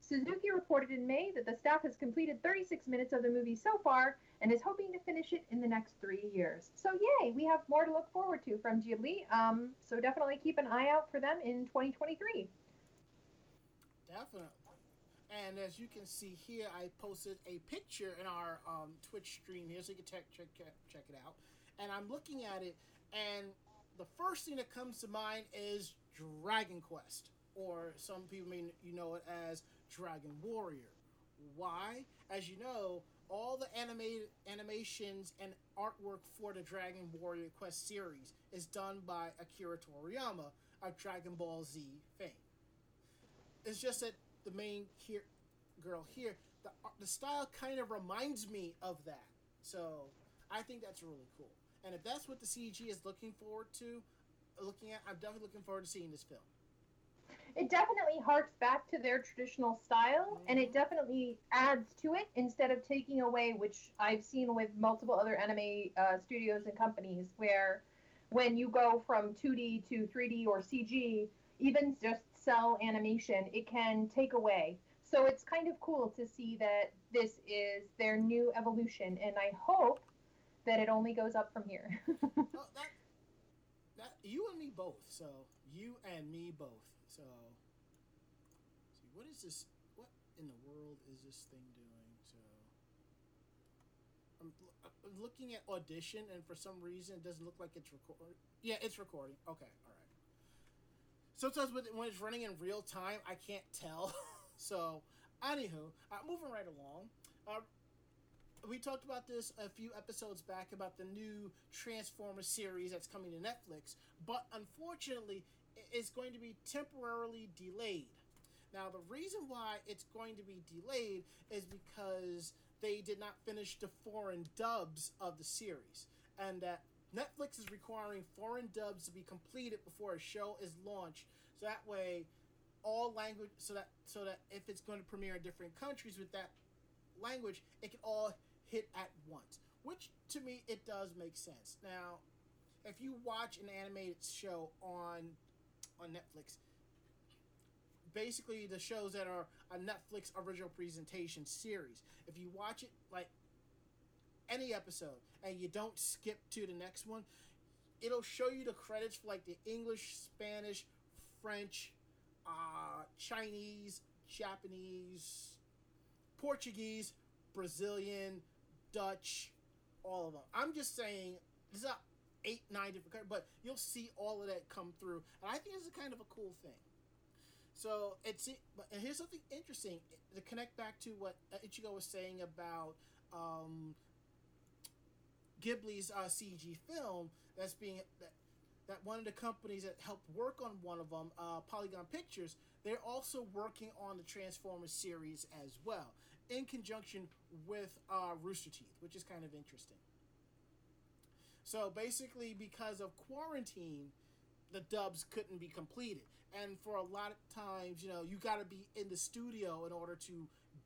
Suzuki reported in May that the staff has completed 36 minutes of the movie so far and is hoping to finish it in the next three years. So, yay, we have more to look forward to from Ghibli. Um, so, definitely keep an eye out for them in 2023. Definitely. And as you can see here, I posted a picture in our um, Twitch stream here, so you can check, check check check it out. And I'm looking at it, and the first thing that comes to mind is Dragon Quest, or some people may you know it as Dragon Warrior. Why? As you know, all the animated animations and artwork for the Dragon Warrior Quest series is done by Akira Toriyama of Dragon Ball Z fame. It's just that the main here, girl here, the uh, the style kind of reminds me of that. So I think that's really cool. And if that's what the CG is looking forward to, looking at, I'm definitely looking forward to seeing this film. It definitely harks back to their traditional style and it definitely adds to it instead of taking away which i've seen with multiple other anime uh, studios and companies where when you go from 2d to 3d or cg even just cell animation it can take away. So it's kind of cool to see that this is their new evolution and i hope that it only goes up from here. That, that you and me both so you and me both so, see, what is this? What in the world is this thing doing? So, I'm, I'm looking at audition, and for some reason, it doesn't look like it's recording. Yeah, it's recording. Okay, all right. Sometimes when it's running in real time, I can't tell. so, anywho, uh, moving right along. Uh, we talked about this a few episodes back about the new Transformers series that's coming to Netflix, but unfortunately, is going to be temporarily delayed. Now, the reason why it's going to be delayed is because they did not finish the foreign dubs of the series, and that Netflix is requiring foreign dubs to be completed before a show is launched. So that way, all language, so that so that if it's going to premiere in different countries with that language, it can all hit at once. Which to me, it does make sense. Now, if you watch an animated show on on Netflix. Basically, the shows that are a Netflix original presentation series. If you watch it like any episode and you don't skip to the next one, it'll show you the credits for like the English, Spanish, French, uh, Chinese, Japanese, Portuguese, Brazilian, Dutch, all of them. I'm just saying, this is eight, nine different but you'll see all of that come through, and I think it's a kind of a cool thing. So it's and here's something interesting to connect back to what Ichigo was saying about um, Ghibli's uh, CG film that's being that, that one of the companies that helped work on one of them, uh, Polygon Pictures, they're also working on the Transformers series as well, in conjunction with uh, Rooster Teeth, which is kind of interesting. So basically, because of quarantine, the dubs couldn't be completed. And for a lot of times, you know, you got to be in the studio in order to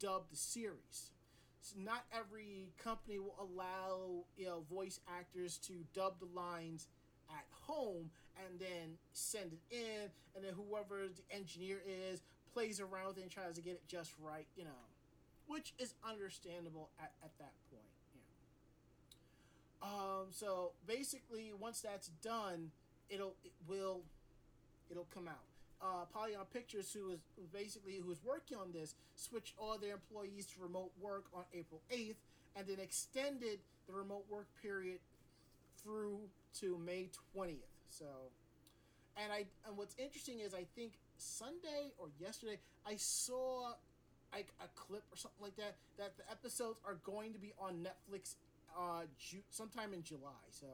dub the series. So not every company will allow, you know, voice actors to dub the lines at home and then send it in, and then whoever the engineer is plays around with it and tries to get it just right, you know, which is understandable at, at that point. Um, so basically, once that's done, it'll it will it'll come out. Uh, Polygon Pictures, who is basically who is working on this, switched all their employees to remote work on April eighth, and then extended the remote work period through to May twentieth. So, and I and what's interesting is I think Sunday or yesterday I saw like a clip or something like that that the episodes are going to be on Netflix uh, Ju- sometime in July. So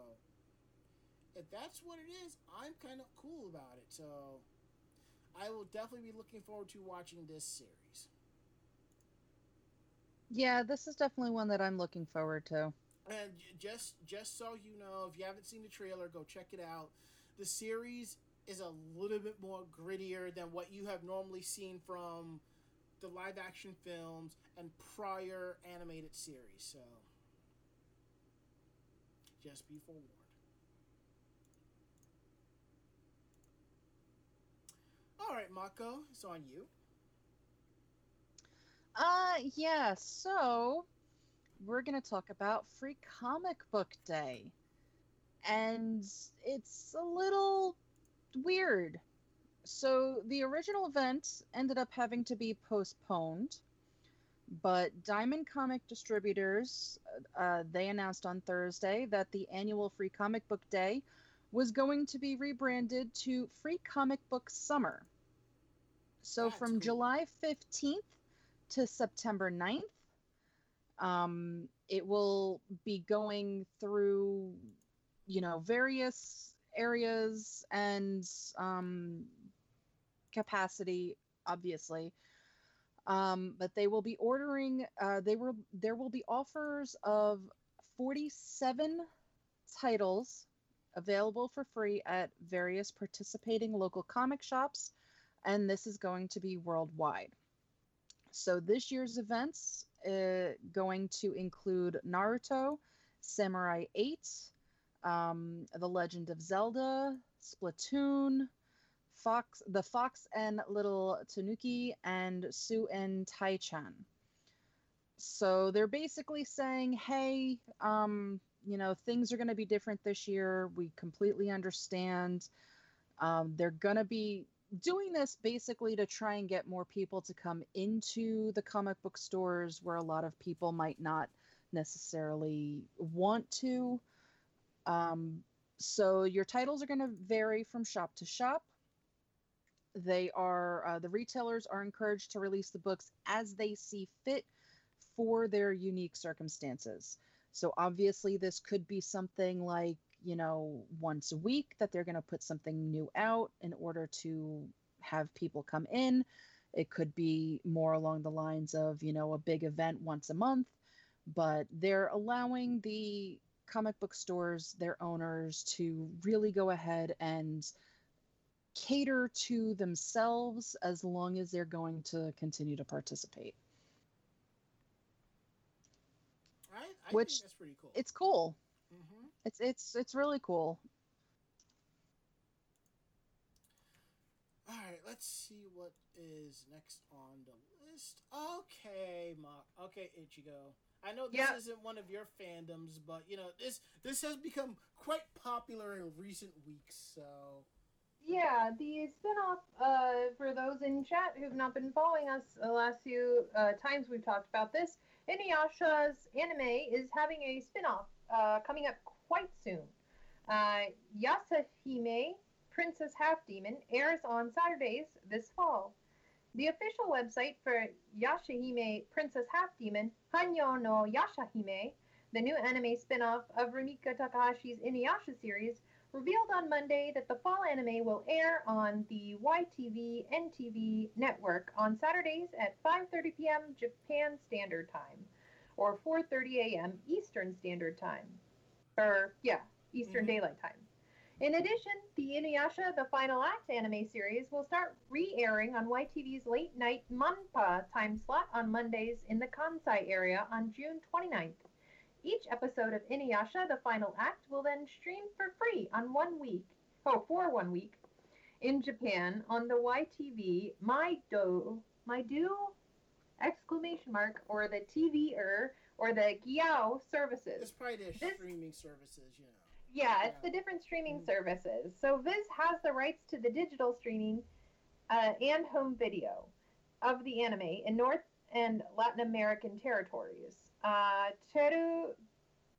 if that's what it is, I'm kind of cool about it. So I will definitely be looking forward to watching this series. Yeah, this is definitely one that I'm looking forward to. And just just so you know, if you haven't seen the trailer, go check it out. The series is a little bit more grittier than what you have normally seen from the live action films and prior animated series. So be forewarned. All right, Mako, it's on you. Uh, yeah, so we're going to talk about Free Comic Book Day. And it's a little weird. So the original event ended up having to be postponed but Diamond Comic Distributors, uh, they announced on Thursday that the annual Free Comic Book Day was going to be rebranded to Free Comic Book Summer. So That's from cool. July 15th to September 9th, um, it will be going through, you know, various areas and um, capacity, obviously. Um, but they will be ordering. Uh, they will. There will be offers of 47 titles available for free at various participating local comic shops and this is going to be worldwide. So this year's events uh, going to include Naruto, Samurai 8, um, The Legend of Zelda, Splatoon, Fox, the Fox and Little Tanuki, and Sue and Tai-chan. So they're basically saying, hey, um, you know, things are going to be different this year. We completely understand. Um, they're going to be doing this basically to try and get more people to come into the comic book stores where a lot of people might not necessarily want to. Um, so your titles are going to vary from shop to shop. They are uh, the retailers are encouraged to release the books as they see fit for their unique circumstances. So obviously, this could be something like you know once a week that they're going to put something new out in order to have people come in. It could be more along the lines of you know a big event once a month, but they're allowing the comic book stores, their owners, to really go ahead and cater to themselves as long as they're going to continue to participate. I, I Which- think that's pretty cool. It's cool. hmm It's it's it's really cool. All right, let's see what is next on the list. Okay, Mark. Okay, Ichigo. I know this Yeah. isn't one of your fandoms, but you know this this has become quite popular in recent weeks. So Yeah, the spinoff, uh, for those in chat who've not been following us the last few uh, times we've talked about this, Inuyasha's anime is having a spinoff uh, coming up quite soon. Uh, Yashahime, Princess Half Demon, airs on Saturdays this fall. The official website for Yashahime, Princess Half Demon, Hanyo no Yashahime, the new anime spinoff of Rumiko Takahashi's Inuyasha series, revealed on Monday that the fall anime will air on the YTV NTV network on Saturdays at 5:30 p.m. Japan Standard Time or 4:30 a.m. Eastern Standard Time. Or yeah, Eastern Mhm. Daylight Time. In addition, the Inuyasha The Final Act anime series will start re-airing on YTV's late night Manpa time slot on Mondays in the Kansai area on June 29th. Each episode of Inuyasha, the final act, will then stream for free on one week, oh, for one week, in Japan on the YTV My Do, My Do, exclamation mark, or the TV-er, or the GYAO services. it's probably their This- streaming services, you know. Yeah, it's Yeah. the different streaming Mhm. services. So Viz has the rights to the digital streaming uh, and home video of the anime in North and Latin American territories. Uh, Teru,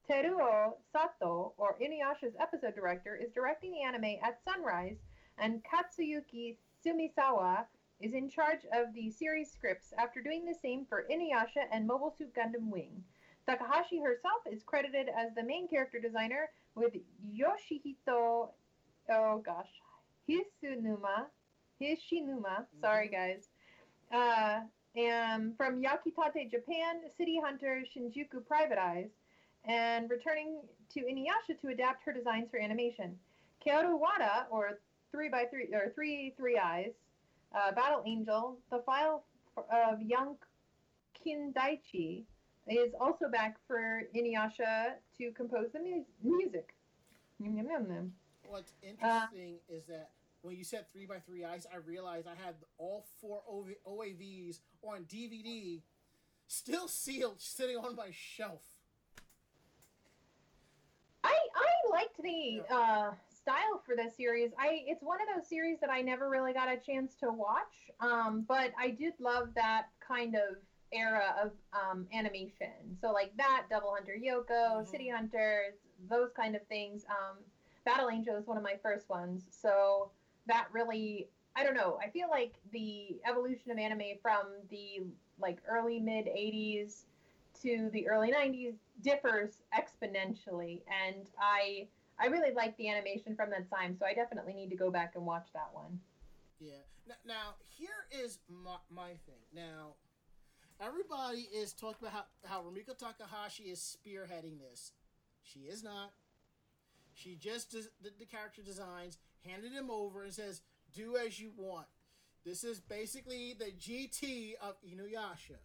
Teruo Sato, or Inuyasha's episode director, is directing the anime at Sunrise, and Katsuyuki Sumisawa is in charge of the series scripts after doing the same for Inuyasha and Mobile Suit Gundam Wing. Takahashi herself is credited as the main character designer with Yoshihito, oh gosh, Hisunuma, Hishinuma, sorry guys, uh, and from Yakitate, Japan, City Hunter Shinjuku Private Eyes, and returning to Inuyasha to adapt her designs for animation. Kaoru Wada, or three by three or three three eyes, uh, Battle Angel, the file of young Kindaichi is also back for Inuyasha to compose the mu- music. What's Uh, interesting is that when you said three by three eyes, I realized I had all four OV- OAVs on DVD, still sealed, sitting on my shelf. I I liked the uh, style for this series. I it's one of those series that I never really got a chance to watch, um, but I did love that kind of era of um, animation. So like that, Devil Hunter Yohko, Mhm. City Hunters, those kind of things. Um, Battle Angel is one of my first ones, so that really I don't know. I feel like the evolution of anime from the like early mid '80s to the early 90s differs exponentially and i i really like the animation from that time so i definitely need to go back and watch that one Yeah. Now, now here is my, my thing. Now, everybody is talking about how, how Rumiko Takahashi is spearheading this. She is not. She just des- did the character designs, handed him over, and says, "Do as you want." This is basically the GT of Inuyasha.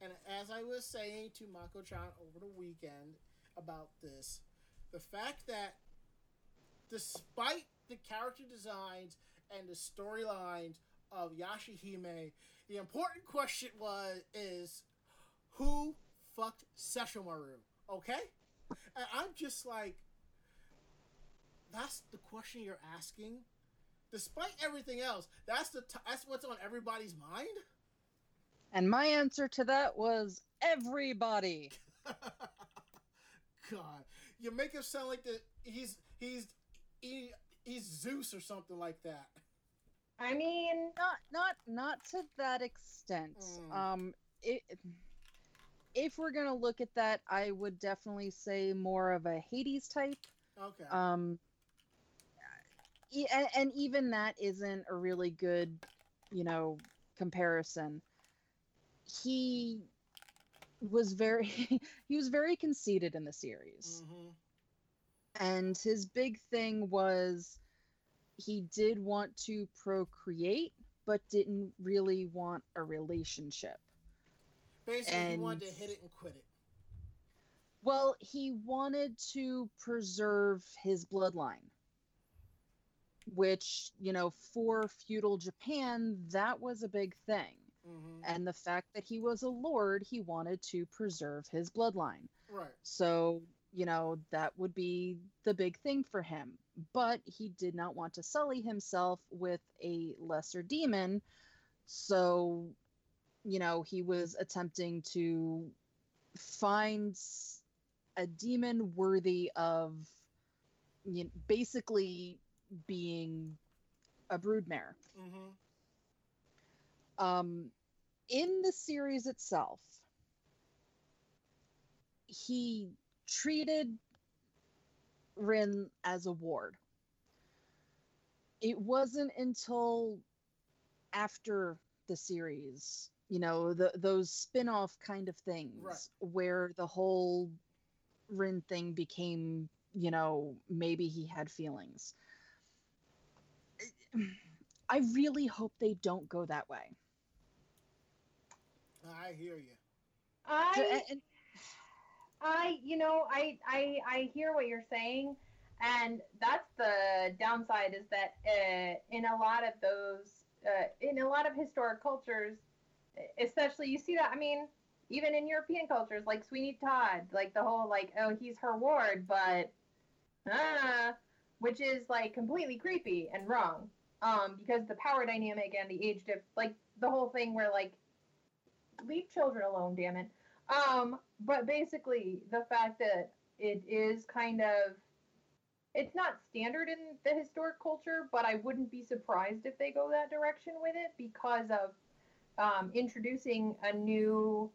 And as I was saying to Mako-chan over the weekend about this, the fact that despite the character designs and the storylines of Yashahime, the important question was is who fucked Sesshomaru? Okay? And I'm just like that's the question you're asking? Despite everything else, that's the t- that's what's on everybody's mind? And my answer to that was everybody. God, you make him sound like the he's he's he, he's Zeus or something like that. I mean, Not not not to that extent. Mm. Um it if we're gonna look at that, I would definitely say more of a Hades type. Okay. Um, and, and even that isn't a really good, you know, comparison. He was very he was very conceited in the series, hmm and his big thing was he did want to procreate, but didn't really want a relationship. Basically, he wanted to hit it and quit it. Well, he wanted to preserve his bloodline, which, you know, for feudal Japan, that was a big thing. hmm And the fact that he was a lord, he wanted to preserve his bloodline. Right. So, you know, that would be the big thing for him. But he did not want to sully himself with a lesser demon. So, you know, he was attempting to find a demon worthy of you know, basically being a broodmare. hmm Um, in the series itself, he treated Rin as a ward. It wasn't until after the series, you know, the those spin-off kind of things Right. where the whole Rin thing became, you know, maybe he had feelings. I really hope they don't go that way. I hear you. I I, you know, I, I, I hear what you're saying, and that's the downside is that uh, in a lot of those, uh, in a lot of historic cultures, especially you see that. I mean, even in European cultures, like Sweeney Todd, like the whole like, oh, he's her ward, but, ah, which is like completely creepy and wrong, um, because the power dynamic and the age diff, like the whole thing where like, leave children alone, damn it. Um, but basically, the fact that it is kind of it's not standard in the historic culture, but I wouldn't be surprised if they go that direction with it because of um, introducing a new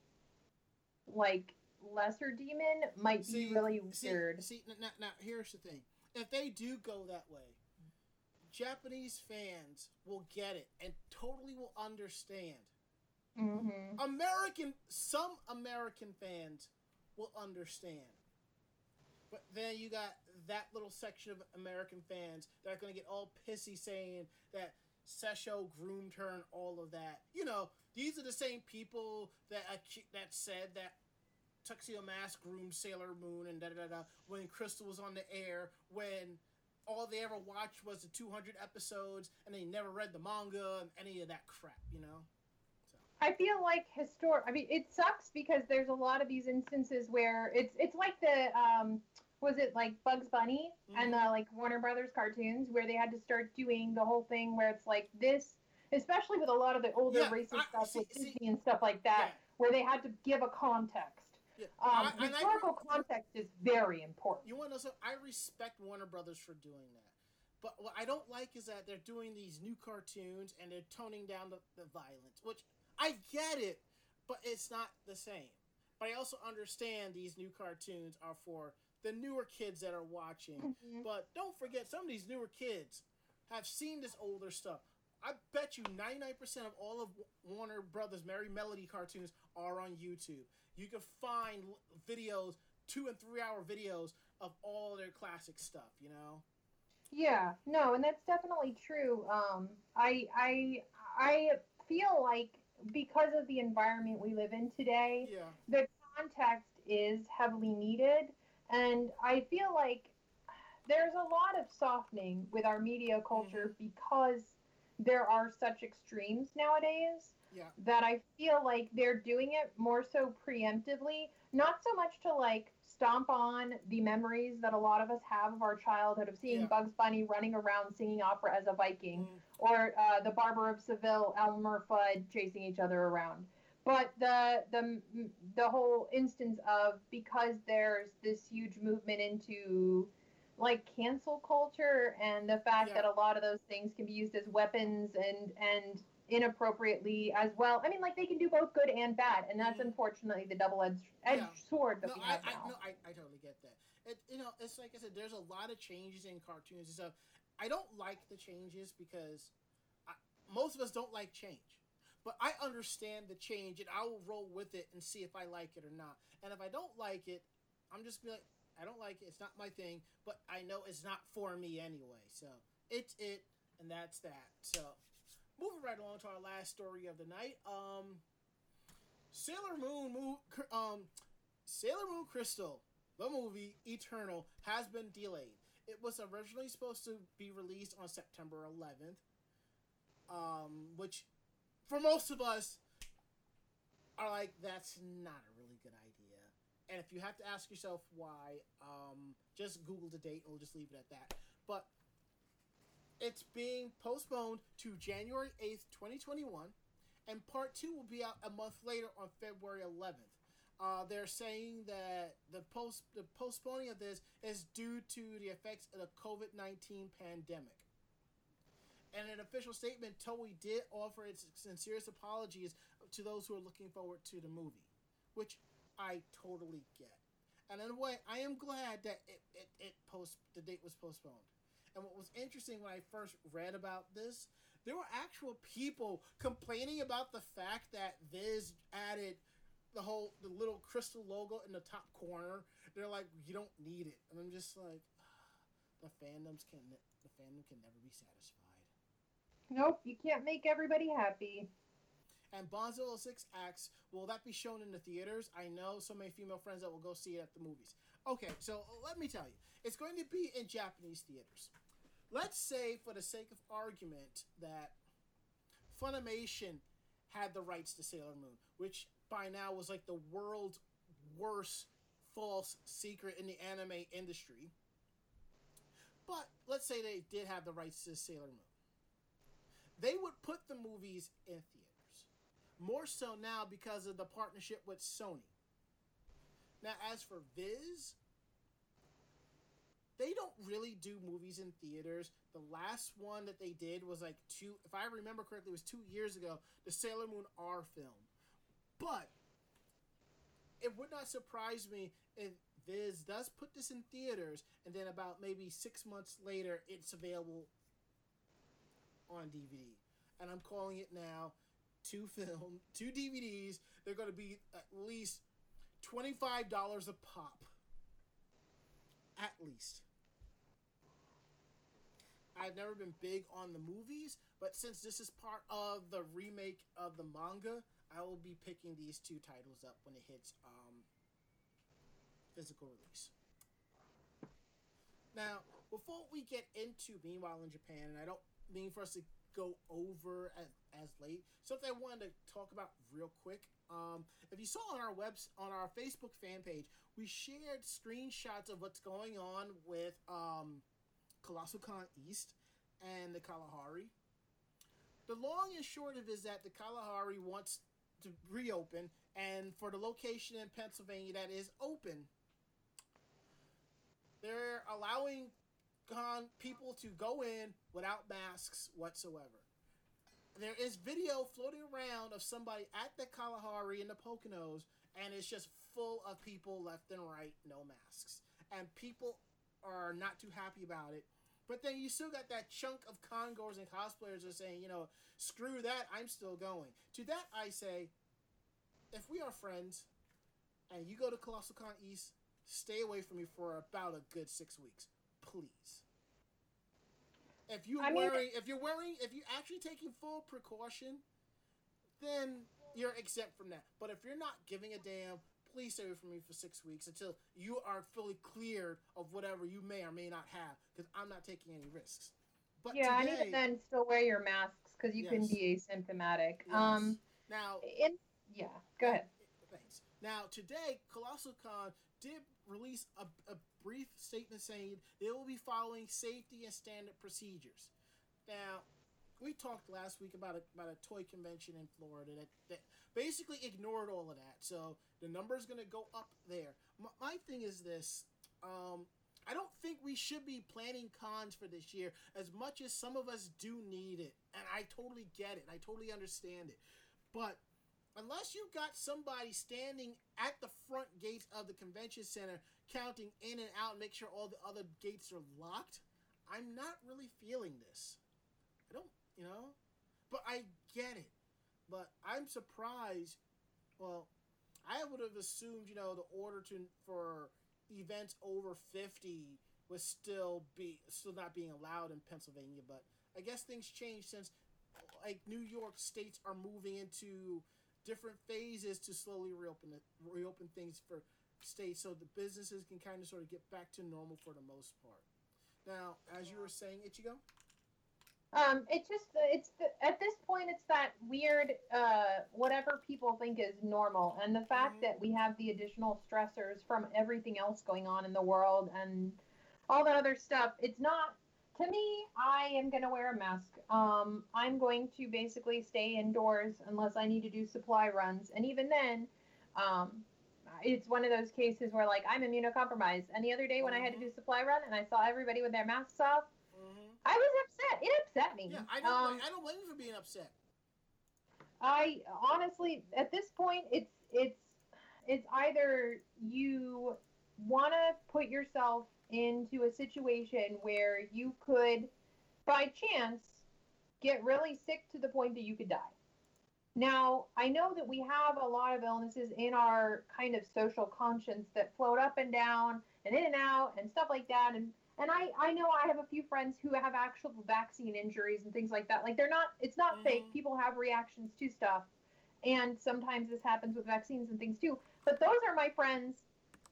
like lesser demon might See, be really see, weird. See, now, now here's the thing: if they do go that way, Japanese fans will get it and totally will understand. hmm American, some American fans will understand. But then you got that little section of American fans that are going to get all pissy saying that Sesho groomed her and all of that. You know, these are the same people that that said that Tuxedo Mask groomed Sailor Moon and da da da da when Crystal was on the air when all they ever watched was the 200 episodes and they never read the manga and any of that crap, you know? I feel like historic. I mean, it sucks because there's a lot of these instances where it's it's like the um was it like Bugs Bunny and the like Warner Brothers cartoons where they had to start doing the whole thing where it's like this, especially with a lot of the older Yeah, racist I- stuff see- with see- Disney and stuff like that, Yeah. where they had to give a context. Yeah. Um, I- and I- historical context is very important. You want to know? I respect Warner Brothers for doing that. But what I don't like is that they're doing these new cartoons and they're toning down the, the violence, which I get it, but it's not the same. But I also understand these new cartoons are for the newer kids that are watching. But don't forget, some of these newer kids have seen this older stuff. I bet you 99% of all of Warner Brothers Merry Melody cartoons are on YouTube. You can find videos, two and three hour videos of all their classic stuff, you know? Yeah, no, and that's definitely true. Um, I I I feel like because of the environment we live in today, Yeah. the context is heavily needed. And I feel like there's a lot of softening with our media culture because there are such extremes nowadays Yeah. that I feel like they're doing it more so preemptively, not so much to like stomp on the memories that a lot of us have of our childhood of seeing Yeah. Bugs Bunny running around singing opera as a Viking Mm. or uh, the Barber of Seville, Elmer Fudd chasing each other around. But the the the whole instance of because there's this huge movement into like cancel culture and the fact Yeah. that a lot of those things can be used as weapons and and inappropriately as well. I mean, like they can do both good and bad, and that's Mhm. unfortunately the double-edged edged Yeah. sword that No, we I, have I, now. no, I, I totally get that. It, you know, it's like I said, there's a lot of changes in cartoons and stuff. I don't like the changes because I, most of us don't like change. But I understand the change and I will roll with it and see if I like it or not. And if I don't like it, I'm just be like, I don't like it. It's not my thing. But I know it's not for me anyway. So it's it, and that's that. So moving right along to our last story of the night. Um, Sailor Moon, mo- um, Sailor Moon Crystal, the movie Eternal, has been delayed. It was originally supposed to be released on September 11th, um, which for most of us are like, that's not a really good idea. And if you have to ask yourself why, um, just Google the date and we'll just leave it at that. But it's being postponed to January 8th, 2021 and part two will be out a month later on February 11th. Uh, they're saying that the post the postponing of this is due to the effects of the COVID nineteen pandemic. In an official statement, Toei did offer its sincerest apologies to those who are looking forward to the movie, which I totally get. And in a way, I am glad that it, it, it post the date was postponed. And what was interesting when I first read about this there were actual people complaining about the fact that Viz added the whole the little crystal logo in the top corner. They're like, you don't need it, and I'm just like, the fandoms can the fandom can never be satisfied. Nope, you can't make everybody happy. And Bonzo 06 acts, will that be shown in the theaters? I know so many female friends that will go see it at the movies. Okay, so let me tell you, it's going to be in Japanese theaters. Let's say, for the sake of argument, that Funimation had the rights to Sailor Moon, which by now was like the world's worst false secret in the anime industry. But let's say they did have the rights to Sailor Moon. They would put the movies in theaters. More so now because of the partnership with Sony. Now, as for Viz, they don't really do movies in theaters. The last one that they did was like two, if I remember correctly, it was two years ago, the Sailor Moon R film. But it would not surprise me if Viz does put this in theaters and then about maybe six months later it's available on DVD. And I'm calling it now two film, two DVDs. They're going to be at least $25 a pop. At least. I've never been big on the movies, but since this is part of the remake of the manga, I will be picking these two titles up when it hits um, physical release. Now, before we get into Meanwhile in Japan, and I don't mean for us to go over as, as late, something I wanted to talk about real quick. Um, if you saw on our webs on our Facebook fan page, we shared screenshots of what's going on with um, Colossal Con East and the Kalahari. The long and short of it is that the Kalahari wants to reopen, and for the location in Pennsylvania that is open, they're allowing con people to go in without masks whatsoever. There is video floating around of somebody at the Kalahari in the Poconos, and it's just full of people left and right, no masks. And people are not too happy about it. But then you still got that chunk of congoers and cosplayers are saying, you know, screw that, I'm still going. To that I say, if we are friends and you go to Colossal Con East, stay away from me for about a good six weeks. Please. If you I mean- wearing, if you're wearing, if you're actually taking full precaution, then you're exempt from that. But if you're not giving a damn, please stay away from me for six weeks until you are fully cleared of whatever you may or may not have, because I'm not taking any risks. But yeah, and today, even then, still wear your masks because you can be asymptomatic. yes. Um, now in yeah, go ahead. Thanks. Now, today, Colossal Con did release a, a brief statement saying they will be following safety and standard procedures. Now, we talked last week about a, about a toy convention in Florida that, that basically ignored all of that. So the number is going to go up there. My, my thing is this. Um, I don't think we should be planning cons for this year as much as some of us do need it. And I totally get it. I totally understand it. But unless you've got somebody standing at the front gates of the convention center counting in and out make sure all the other gates are locked, I'm not really feeling this. I don't, you know, but I get it. But I'm surprised. Well, I would have assumed, you know, the order to for events over 50 was still be still not being allowed in Pennsylvania, but I guess things changed since like New York states are moving into different phases to slowly reopen it, reopen things for states so the businesses can kind of sort of get back to normal for the most part. Now, as you were saying, Ichigo, Um, it's just it's the, at this point it's that weird uh whatever people think is normal, and the fact Mhm. that we have the additional stressors from everything else going on in the world and all that other stuff. It's not to me. I am gonna wear a mask. Um, I'm going to basically stay indoors unless I need to do supply runs, and even then, um. It's one of those cases where, like, I'm immunocompromised. And the other day, when I had to Mhm. do supply run and I saw everybody with their masks off, mm-hmm. I was upset. It upset me. yeah, I don't, Um, I don't blame you for being upset. I honestly, at this point, it's it's it's either you want to put yourself into a situation where you could, by chance, get really sick to the point that you could die. Now, I know that we have a lot of illnesses in our kind of social conscience that float up and down and in and out and stuff like that. And and I, I know I have a few friends who have actual vaccine injuries and things like that. Like they're not, it's not fake. Mhm. People have reactions to stuff. And sometimes this happens with vaccines and things too. But those are my friends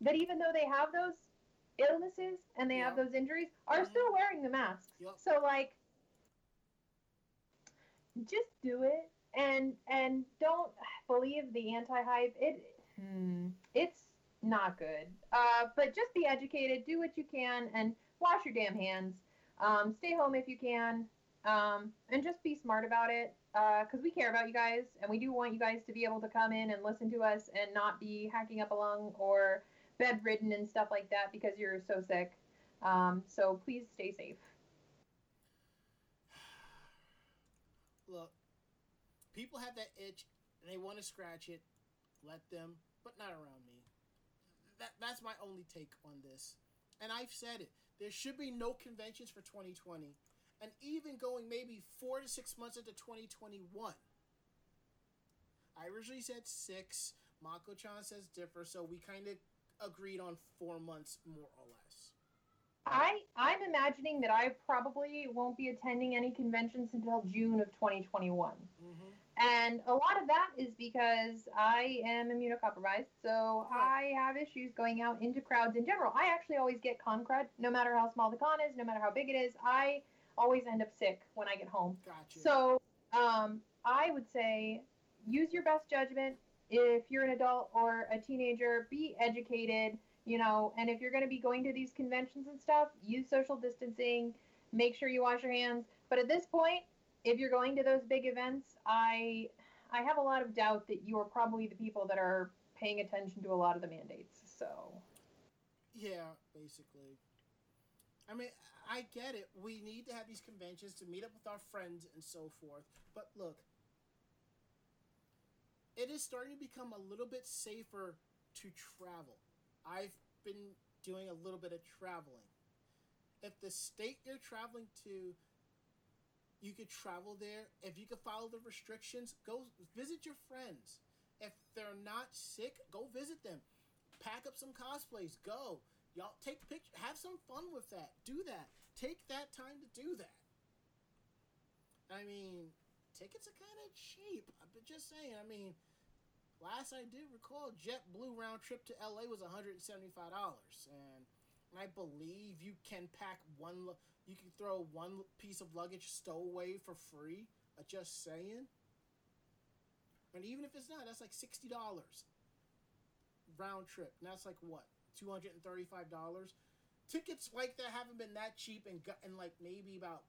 that even though they have those illnesses and they have those injuries, are Mhm. still wearing the masks. Yep. So like, just do it and and don't believe the anti-hype. It hmm, it's not good. Uh, but just be educated, do what you can, and wash your damn hands. Um, stay home if you can, um, and just be smart about it. Because we care about you guys, and we do want you guys to be able to come in and listen to us and not be hacking up a lung or bedridden and stuff like that because you're so sick. Um, so please stay safe. Look, people have that itch and they want to scratch it. Let them, but not around me. That that's my only take on this. And I've said it. There should be no conventions for 2020. And even going maybe 4 to 6 months into 2021. I originally said 6. Mako-chan says differ, so we kind of agreed on 4 months more or less. I I'm imagining that I probably won't be attending any conventions until June of 2021. Mhm. And a lot of that is because I am immunocompromised, so I have issues going out into crowds in general. I actually always get con crud, no matter how small the con is, no matter how big it is. I always end up sick when I get home. Gotcha. So um, I would say use your best judgment. If you're an adult or a teenager, be educated, you know, and if you're going to be going to these conventions and stuff, use social distancing, make sure you wash your hands. But at this point, if you're going to those big events, I I have a lot of doubt that you are probably the people that are paying attention to a lot of the mandates. So Yeah, basically. I mean, I get it. We need to have these conventions to meet up with our friends and so forth. But look, it is starting to become a little bit safer to travel. I've been doing a little bit of traveling. If the state you're traveling to, you could travel there. If you could follow the restrictions, go visit your friends. If they're not sick, go visit them. Pack up some cosplays. Go. Y'all take pictures. Have some fun with that. Do that. Take that time to do that. I mean, tickets are kind of cheap. Uh, I'm just saying. I mean, last I did recall, JetBlue round trip to LA was $175, and I believe you can pack one. lu- You can throw one piece of luggage stowaway for free. Uh, just saying. And even if it's not, that's like sixty dollars round trip. And that's like what two hundred and thirty-five dollars. Tickets like that haven't been that cheap in like maybe about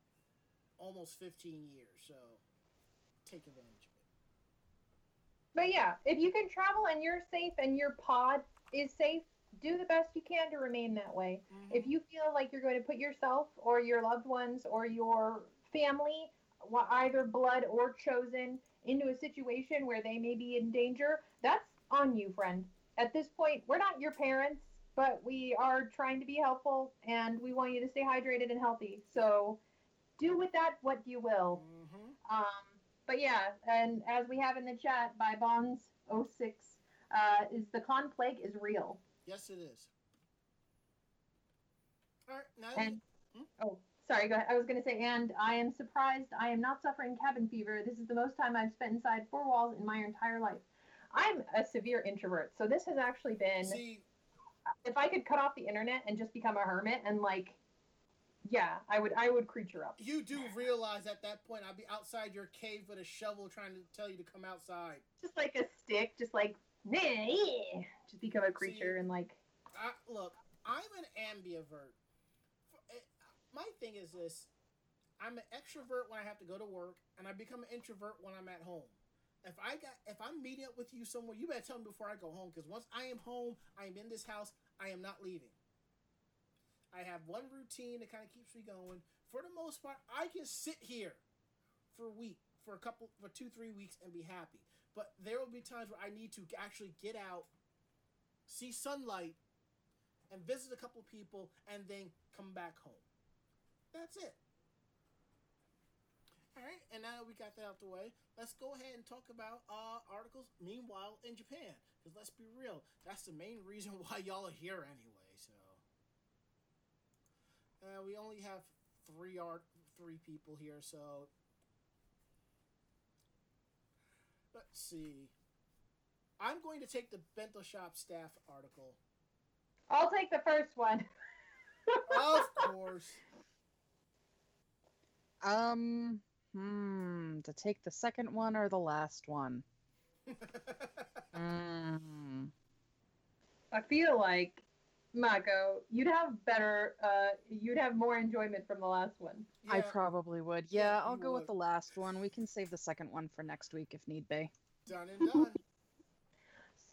almost fifteen years. So take advantage of it. But yeah, if you can travel and you're safe and your pod is safe, do the best you can to remain that way. If you feel like you're going to put yourself or your loved ones or your family, either blood or chosen, into a situation where they may be in danger, that's on you, friend. At this point, we're not your parents, but we are trying to be helpful and we want you to stay hydrated and healthy. So do with that what you will. Mm-hmm. Um, but yeah, and as we have in the chat by Bonds06, uh, is the con plague is real. Yes, it is. All right, now And hmm? oh, sorry, go ahead. I was going to say, and I am surprised I am not suffering cabin fever. This is the most time I've spent inside four walls in my entire life. I'm a severe introvert, so this has actually been. see, If I could cut off the internet and just become a hermit and like, yeah, I would. I would creature up. you do realize at that point I'd be outside your cave with a shovel trying to tell you to come outside. Just like a stick, just like, nah, yeah. just become a creature and like. I, look, I'm an ambivert. My thing is this: I'm an extrovert when I have to go to work, and I become an introvert when I'm at home. If I got, if I'm meeting up with you somewhere, you better tell me before I go home, because once I am home, I am in this house. I am not leaving. I have one routine that kind of keeps me going. For the most part, I can sit here for a week, for a couple, for two, three weeks, and be happy. But there will be times where I need to actually get out, see sunlight, and visit a couple people and then come back home. That's it. All right, and now that we got that out the way, let's go ahead and talk about uh, articles. Meanwhile, in Japan, because let's be real, that's the main reason why y'all are here anyway. So, uh, we only have three art, three people here. So, let's see. I'm going to take the Bento Shop staff article. I'll take the first one. Of course. Um, hmm, to take the second one or the last one? Mm. I feel like Mako, you'd have better, uh, you'd have more enjoyment from the last one. I probably would. Yeah, Yeah, I'll you go would. with the last one. We can save the second one for next week if need be. done and done.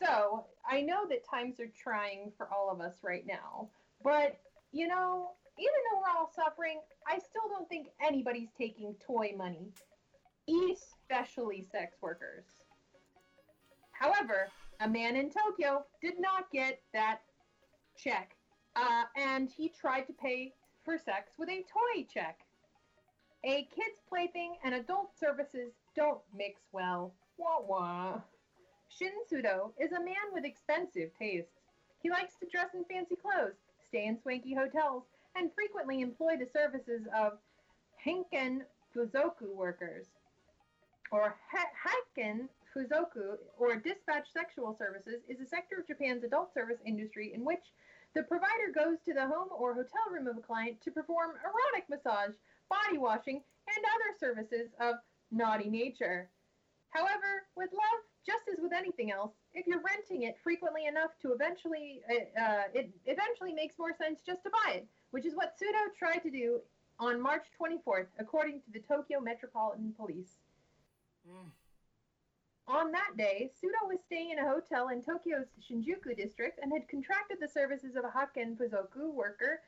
So I know that times are trying for all of us right now, but you know, even though we're all suffering, I still don't think anybody's taking toy money, especially sex workers. However, a man in Tokyo did not get that check, uh, and he tried to pay for sex with a toy check. A kid's plaything and adult services don't mix well. Wah wah. Shin Sudo is a man with expensive tastes. He likes to dress in fancy clothes, stay in swanky hotels, and frequently employ the services of Hakken Fuzoku workers. Or ha- Fuzoku, or dispatch sexual services, is a sector of Japan's adult service industry in which the provider goes to the home or hotel room of a client to perform erotic massage, body washing, and other services of naughty nature. However, with love, just as with anything else, if you're renting it frequently enough to eventually, uh, uh, it eventually makes more sense just to buy it, which is what Sudo tried to do on March 24th, according to the Tokyo Metropolitan Police. Mm. On that day, Sudo was staying in a hotel in Tokyo's Shinjuku district and had contracted the services of a Hakken Fuzoku worker,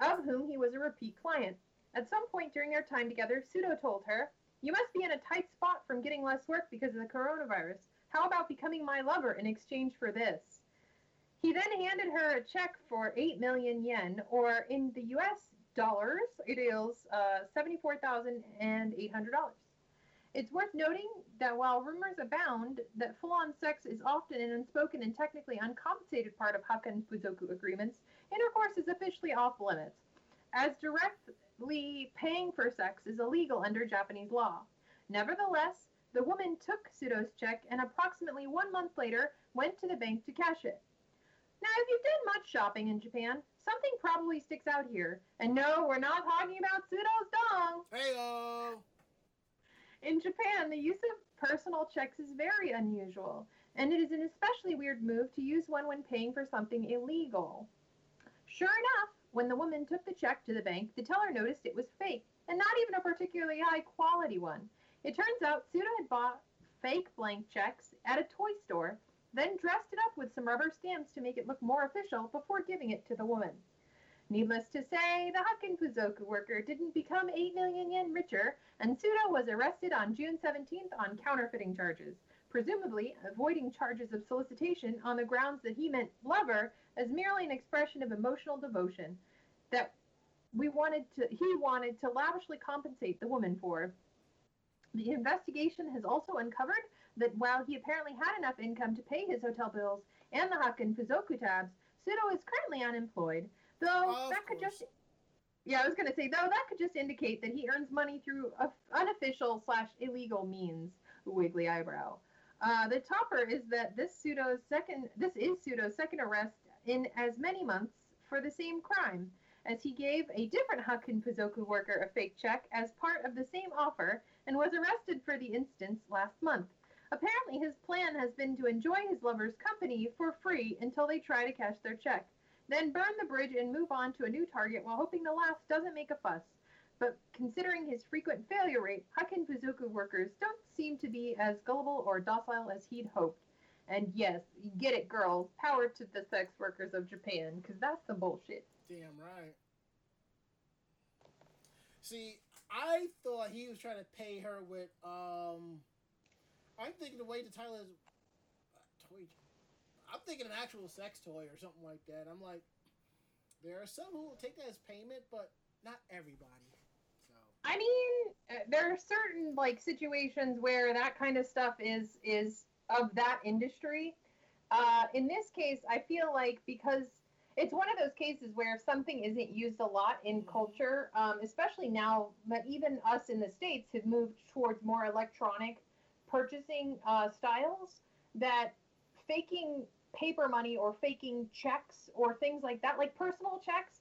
of whom he was a repeat client. At some point during their time together, Sudo told her, You must be in a tight spot from getting less work because of the coronavirus. How about becoming my lover in exchange for this? He then handed her a check for 8 million yen, or in the US dollars, it is uh, $74,800. It's worth noting that while rumors abound that full on sex is often an unspoken and technically uncompensated part of Hakken Fuzoku agreements, intercourse is officially off limits. As directly paying for sex is illegal under Japanese law. Nevertheless, the woman took Sudo's check and approximately one month later went to the bank to cash it. Now, if you've done much shopping in Japan, something probably sticks out here. And no, we're not talking about Sudo's dong. Heyo. In Japan, the use of personal checks is very unusual, and it is an especially weird move to use one when paying for something illegal. Sure enough, when the woman took the check to the bank, the teller noticed it was fake, and not even a particularly high quality one. It turns out Sudo had bought fake blank checks at a toy store, then dressed it up with some rubber stamps to make it look more official before giving it to the woman. Needless to say, the Hakken Fuzoku worker didn't become 8 million yen richer, and Sudo was arrested on June 17th on counterfeiting charges, presumably avoiding charges of solicitation on the grounds that he meant lover as merely an expression of emotional devotion that we wanted to he wanted to lavishly compensate the woman for. The investigation has also uncovered that while he apparently had enough income to pay his hotel bills and the Hakken Fuzoku tabs, Sudo is currently unemployed. Though that could course. just yeah, I was gonna say though that could just indicate that he earns money through a- unofficial slash illegal means. Wiggly eyebrow. Uh, the topper is that this Sudo's second this is Sudo's second arrest in as many months for the same crime, as he gave a different Hakken Fuzoku worker a fake check as part of the same offer and was arrested for the instance last month. Apparently, his plan has been to enjoy his lover's company for free until they try to cash their check, then burn the bridge and move on to a new target while hoping the last doesn't make a fuss. But considering his frequent failure rate, Hakken Fuzoku workers don't seem to be as gullible or docile as he'd hoped. And yes, get it, girls. Power to the sex workers of Japan, because that's some bullshit. Damn right. See, I thought he was trying to pay her with um. I'm thinking the way the title is. I'm thinking an actual sex toy or something like that. I'm like, there are some who will take that as payment, but not everybody. So I mean, uh, there are certain like situations where that kind of stuff is is of that industry. Uh, in this case, I feel like because it's one of those cases where if something isn't used a lot in culture, um, especially now but even us in the states have moved towards more electronic purchasing uh, styles, that faking paper money or faking checks or things like that, like personal checks,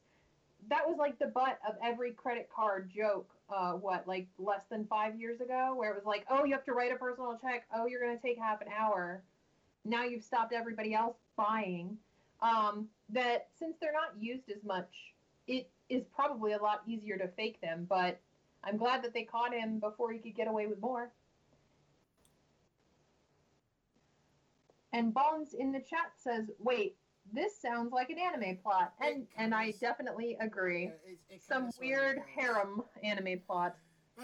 that was like the butt of every credit card joke. Uh, what like less than five years ago, where it was like, oh, you have to write a personal check. Oh, you're gonna take half an hour. Now you've stopped everybody else buying. Um, that since they're not used as much, it is probably a lot easier to fake them. But I'm glad that they caught him before he could get away with more. And Bones in the chat says, "Wait, this sounds like an anime plot," and and I definitely agree. yeah, it, it Some weird harem anime plot.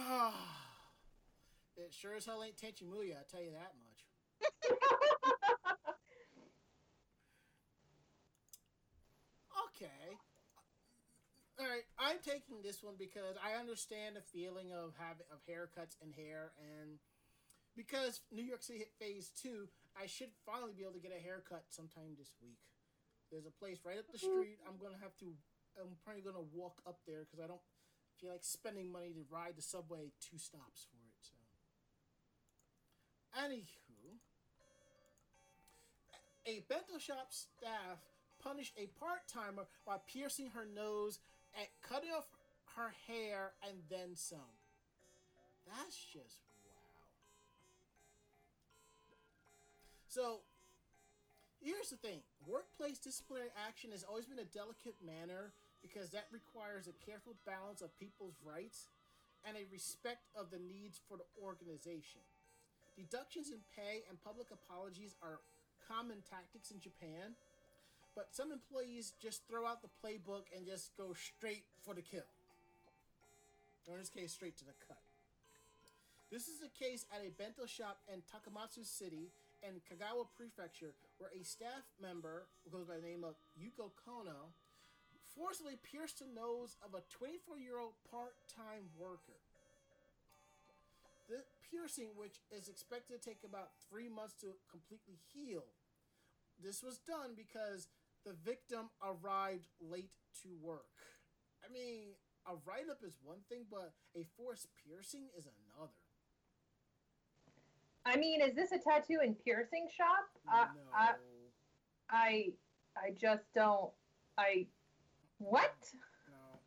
it sure as hell ain't Tenchi Muyo, I tell you that much. Okay. All right, I'm taking this one because I understand the feeling of having of haircuts and hair, and because New York City hit Phase Two, I should finally be able to get a haircut sometime this week. There's a place right up the mm-hmm. street. I'm gonna have to. I'm probably gonna walk up there because I don't feel like spending money to ride the subway two stops for it. So, anywho, a bento shop staff punished a part timer by piercing her nose and cutting off her hair and then some. That's just So, here's the thing workplace disciplinary action has always been a delicate manner because that requires a careful balance of people's rights and a respect of the needs for the organization. Deductions in pay and public apologies are common tactics in Japan, but some employees just throw out the playbook and just go straight for the kill. Or in this case, straight to the cut. This is the case at a bento shop in Takamatsu City and Kagawa Prefecture, where a staff member, who goes by the name of Yuko Kono, forcibly pierced the nose of a 24 year old part time worker. The piercing, which is expected to take about three months to completely heal, this was done because the victim arrived late to work. I mean, a write up is one thing, but a forced piercing is another. I mean, is this a tattoo and piercing shop? Uh, no. I, I, I just don't. I. What? No.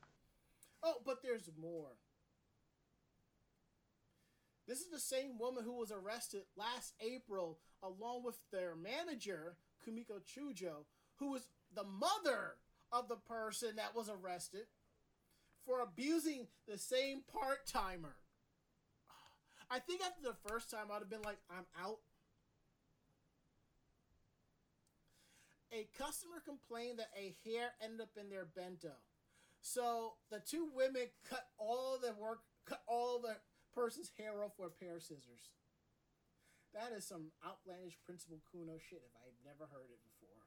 Oh, but there's more. This is the same woman who was arrested last April, along with their manager, Kumiko Chujo, who was the mother of the person that was arrested for abusing the same part timer. I think after the first time, I'd have been like, I'm out. A customer complained that a hair ended up in their bento. So the two women cut all the work, cut all the person's hair off with a pair of scissors. That is some outlandish Principal Kuno shit if I've never heard it before.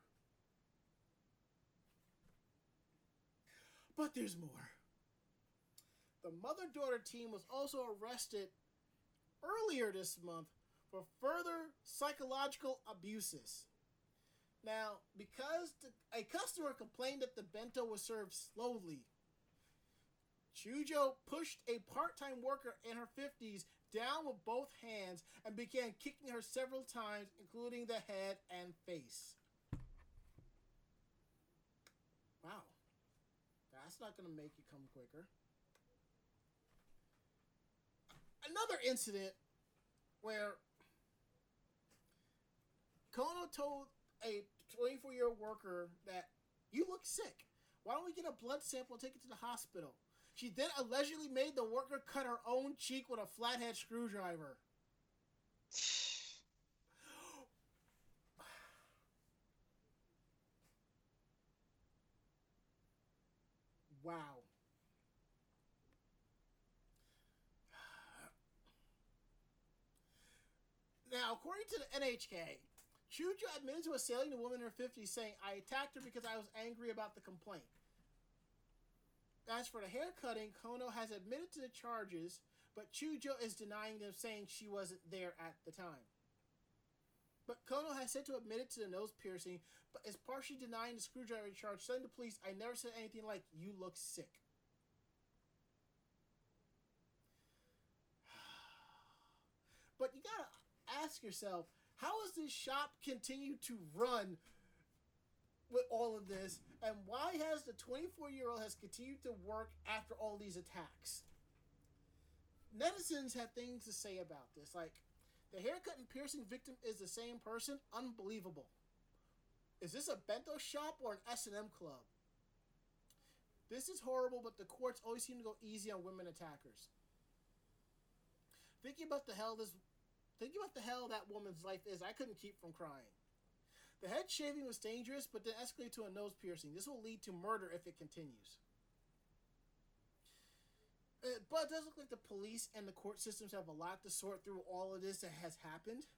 But there's more. The mother daughter team was also arrested earlier this month for further psychological abuses. Now, because the, a customer complained that the bento was served slowly, Chujo pushed a part time worker in her 50s down with both hands and began kicking her several times, including the head and face. Wow. That's not going to make it come quicker. Another incident where Kono told a 24 year old worker that you look sick. Why don't we get a blood sample and take it to the hospital? She then allegedly made the worker cut her own cheek with a flathead screwdriver. Wow. Now, according to the NHK, Chujo admitted to assailing a woman in her 50s, saying, I attacked her because I was angry about the complaint. As for the hair cutting, Kono has admitted to the charges, but Chujo is denying them, saying she wasn't there at the time. But Kono has said to admit it to the nose piercing, but is partially denying the screwdriver charge, telling the police, I never said anything like, you look sick. But you gotta ask yourself, how has this shop continued to run with all of this, and why has the 24 year old has continued to work after all these attacks? Netizens have things to say about this, like the haircut and piercing victim is the same person. Unbelievable. Is this a bento shop or an S and M club? This is horrible, but the courts always seem to go easy on women attackers. Thinking about the hell this, thinking about the hell that woman's life is, I couldn't keep from crying. The head shaving was dangerous, but then escalated to a nose piercing. This will lead to murder if it continues. Uh, but it does look like the police and the court systems have a lot to sort through all of this that has happened.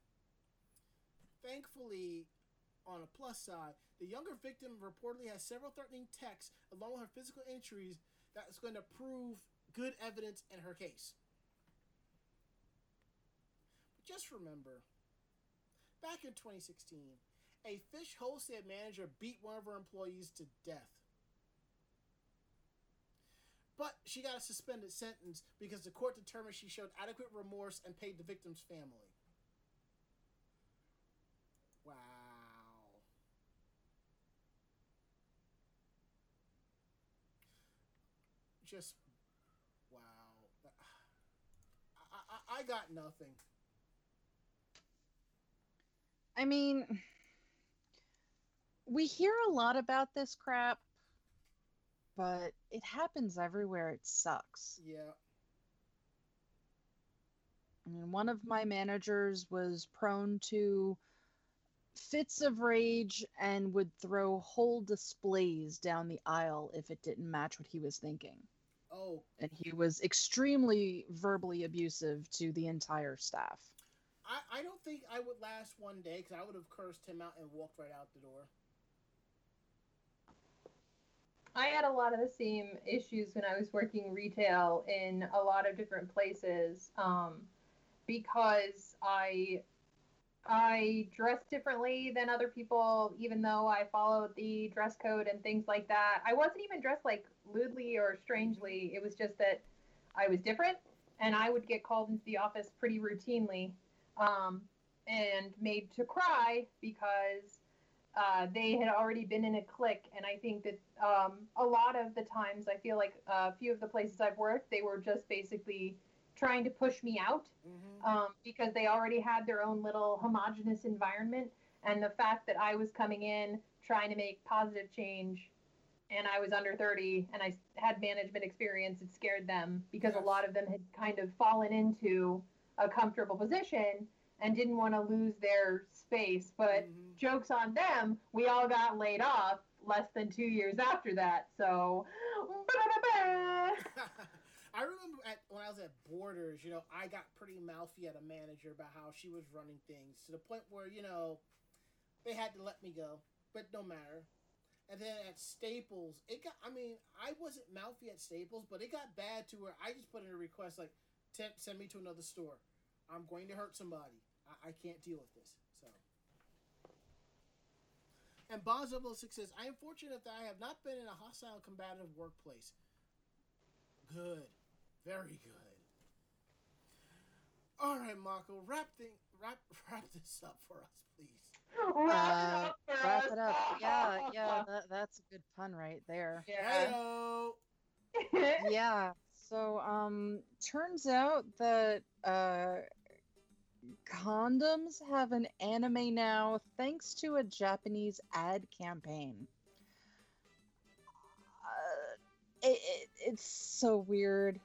Thankfully, on a plus side, the younger victim reportedly has several threatening texts along with her physical injuries that is going to prove good evidence in her case. Just remember, back in 2016, a fish wholesale manager beat one of her employees to death. But she got a suspended sentence because the court determined she showed adequate remorse and paid the victim's family. Wow. Just wow. I, I, I got nothing. I mean, we hear a lot about this crap, but it happens everywhere. It sucks. Yeah. I mean, one of my managers was prone to fits of rage and would throw whole displays down the aisle if it didn't match what he was thinking. Oh, And he was extremely verbally abusive to the entire staff. I, I don't think I would last one day because I would have cursed him out and walked right out the door. I had a lot of the same issues when I was working retail in a lot of different places um, because I I dress differently than other people, even though I followed the dress code and things like that. I wasn't even dressed like lewdly or strangely. It was just that I was different, and I would get called into the office pretty routinely um, and made to cry because uh, they had already been in a clique. And I think that um, a lot of the times, I feel like a few of the places I've worked, they were just basically trying to push me out Mhm. um, because they already had their own little homogenous environment. And the fact that I was coming in trying to make positive change and I was under 30 and I had management experience, it scared them because Yes. a lot of them had kind of fallen into a comfortable position and didn't want to lose their space. But Mhm. jokes on them, we all got laid off less than two years after that. So, I remember at, when I was at Borders, you know, I got pretty mouthy at a manager about how she was running things to the point where, you know, they had to let me go, but no matter. And then at Staples, it got, I mean, I wasn't mouthy at Staples, but it got bad to where I just put in a request like, "T- send me to another store. I'm going to hurt somebody. I, I can't deal with this. So. And Boz 006 says, I am fortunate that I have not been in a hostile combative workplace. Good. Very good. All right, Marco, wrap thing, wrap wrap this up for us, please. Uh, wrap it up. Yeah, yeah, that, that's a good pun right there. Yeah. Heyo. yeah so um turns out that uh condoms have an anime now thanks to a japanese ad campaign. Uh, it, it, it's so weird.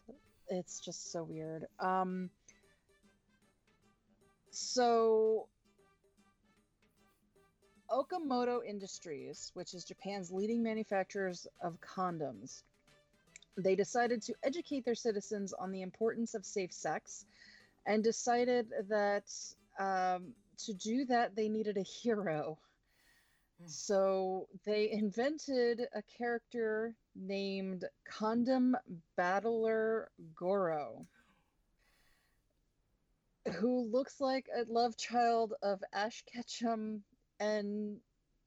It's just so weird. Um so Okamoto Industries, which is Japan's leading manufacturers of condoms, they decided to educate their citizens on the importance of safe sex and decided that um, to do that they needed a hero. Hmm. So they invented a character named Condom Battler Goro, who looks like a love child of Ash Ketchum and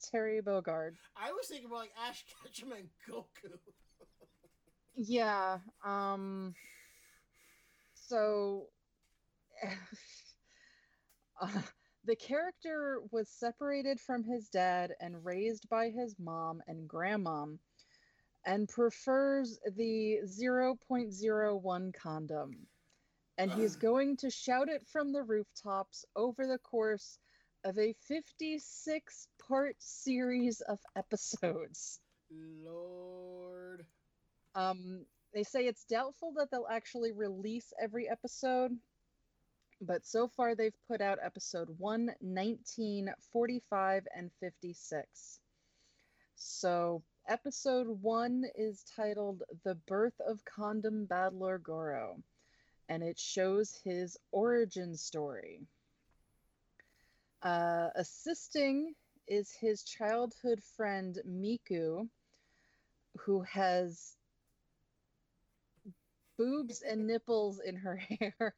Terry Bogard. I was thinking about like Ash Ketchum and Goku. Yeah. Um. So, uh, the character was separated from his dad and raised by his mom and grandmom, and prefers the 0.01 condom. And he's going to shout it from the rooftops over the course of a 56 part series of episodes. Lord. Um, they say it's doubtful that they'll actually release every episode, but so far they've put out episode 1, 19, 45, and 56. So, episode 1 is titled The Birth of Condom Battler Goro, and it shows his origin story. Uh, assisting is his childhood friend Miku, who has boobs and nipples in her hair.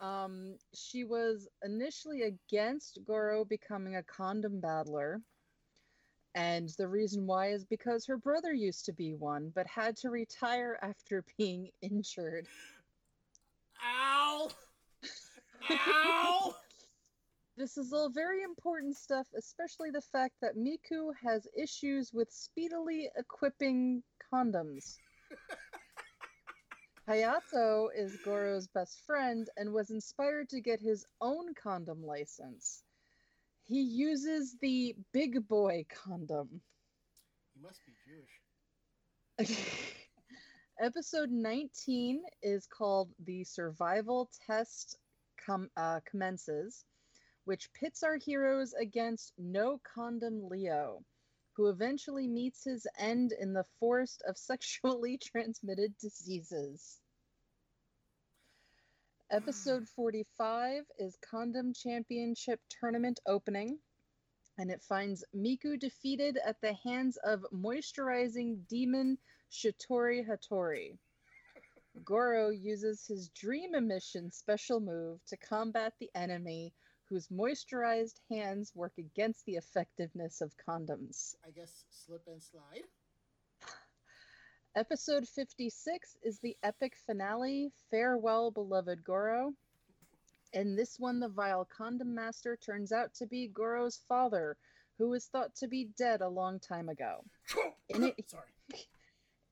um, she was initially against Goro becoming a condom battler. And the reason why is because her brother used to be one, but had to retire after being injured. Ow! Ow! This is all very important stuff, especially the fact that Miku has issues with speedily equipping condoms. Hayato is Goro's best friend and was inspired to get his own condom license. He uses the big boy condom. You must be Jewish. Episode 19 is called The Survival Test Com- uh, Commences, which pits our heroes against No Condom Leo, who eventually meets his end in the forest of sexually transmitted diseases. Episode 45 is Condom Championship Tournament Opening, and it finds Miku defeated at the hands of moisturizing demon Shitori Hattori. Goro uses his dream emission special move to combat the enemy whose moisturized hands work against the effectiveness of condoms. I guess slip and slide. Episode 56 is the epic finale, Farewell, Beloved Goro. In this one, the vile condom master turns out to be Goro's father, who was thought to be dead a long time ago. In it, Sorry.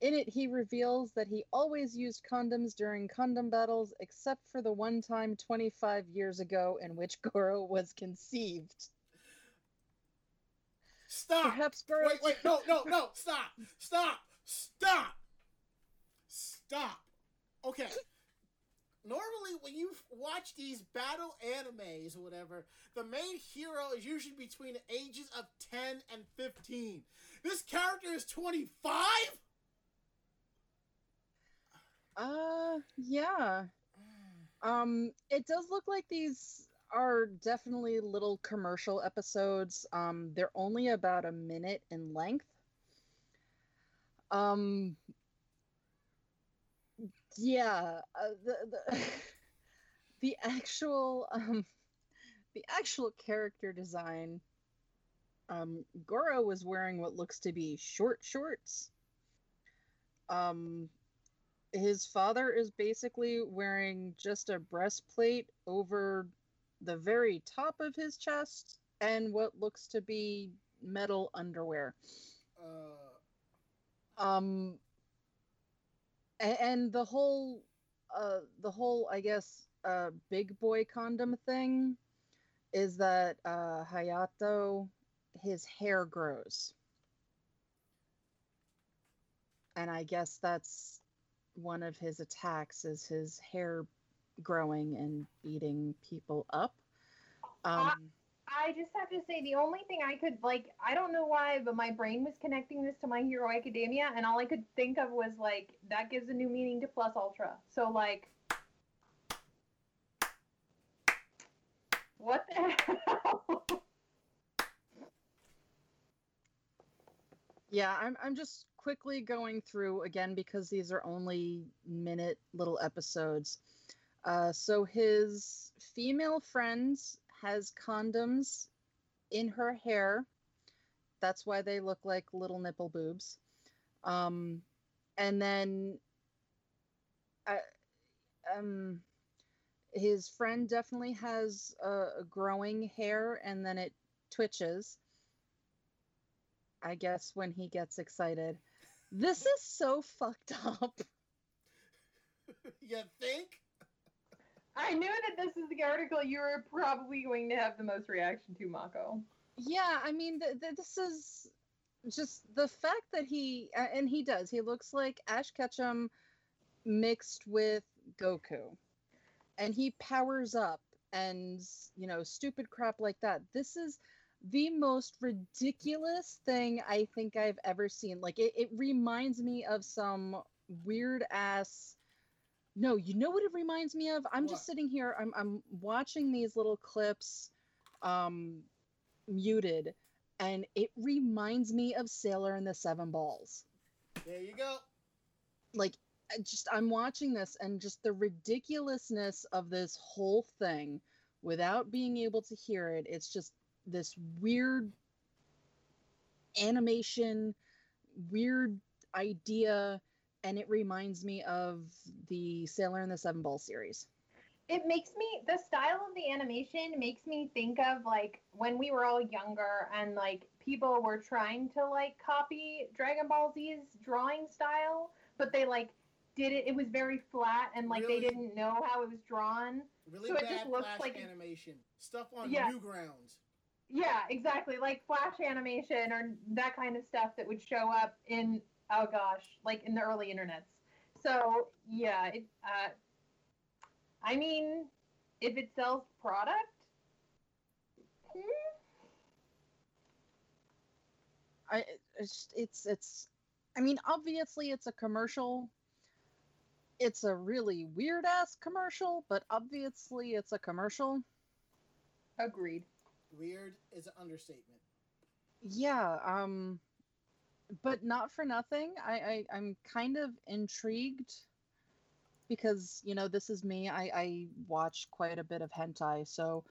in it, he reveals that he always used condoms during condom battles, except for the one time 25 years ago in which Goro was conceived. Stop. Perhaps Goro. Wait, wait, no, no, no, stop, stop, stop, stop. Okay. Normally, when you watch these battle animes or whatever, the main hero is usually between the ages of 10 and 15. This character is 25? Uh, yeah. Um, it does look like these are definitely little commercial episodes. Um, they're only about a minute in length. Um, yeah, uh, the the the actual um the actual character design. Um, Goro was wearing what looks to be short shorts. Um, his father is basically wearing just a breastplate over the very top of his chest and what looks to be metal underwear. Uh, Um and, and the whole uh the whole I guess uh big boy condom thing is that uh Hayato his hair grows. And I guess that's one of his attacks is his hair growing and beating people up. Um I just have to say the only thing I could like I don't know why, but my brain was connecting this to My Hero Academia, and all I could think of was like that gives a new meaning to Plus Ultra. So like, what the hell? Yeah, I'm I'm just quickly going through again because these are only minute little episodes. Uh, so his female friends has condoms in her hair. That's why they look like little nipple boobs. Um, and then, uh, um, his friend definitely has a growing hair, and then it twitches. I guess when he gets excited. This is so fucked up. you think? I knew that this is the article you were probably going to have the most reaction to, Mako. Yeah, I mean, th- th- this is just the fact that he, a- and he does, he looks like Ash Ketchum mixed with Goku. And he powers up and, you know, stupid crap like that. This is the most ridiculous thing I think I've ever seen. Like, it, it reminds me of some weird ass. No, you know what it reminds me of? I'm What? just sitting here, I'm, I'm watching these little clips. Um, muted and it reminds me of Sailor and the Seven Balls. There you go. Like I just I'm watching this and just the ridiculousness of this whole thing without being able to hear it. It's just this weird animation, weird idea and it reminds me of the Sailor and the Seven Ball series. It makes me the style of the animation makes me think of like when we were all younger and like people were trying to like copy Dragon Ball Z's drawing style, but they like did it. It was very flat and like Really? they didn't know how it was drawn. Really So it bad just looks flash like- animation. Stuff on Yeah. Newgrounds. Yeah, exactly. Like flash animation or that kind of stuff that would show up in oh gosh, like in the early internets. So yeah, it. Uh, I mean, if it sells product, hmm, I it's it's it's I mean obviously it's a commercial. It's a really weird ass commercial, but obviously it's a commercial. agreed. Weird is an understatement. Yeah, um but not for nothing. I, I I'm kind of intrigued because you know this is me. I, I watch quite a bit of hentai, so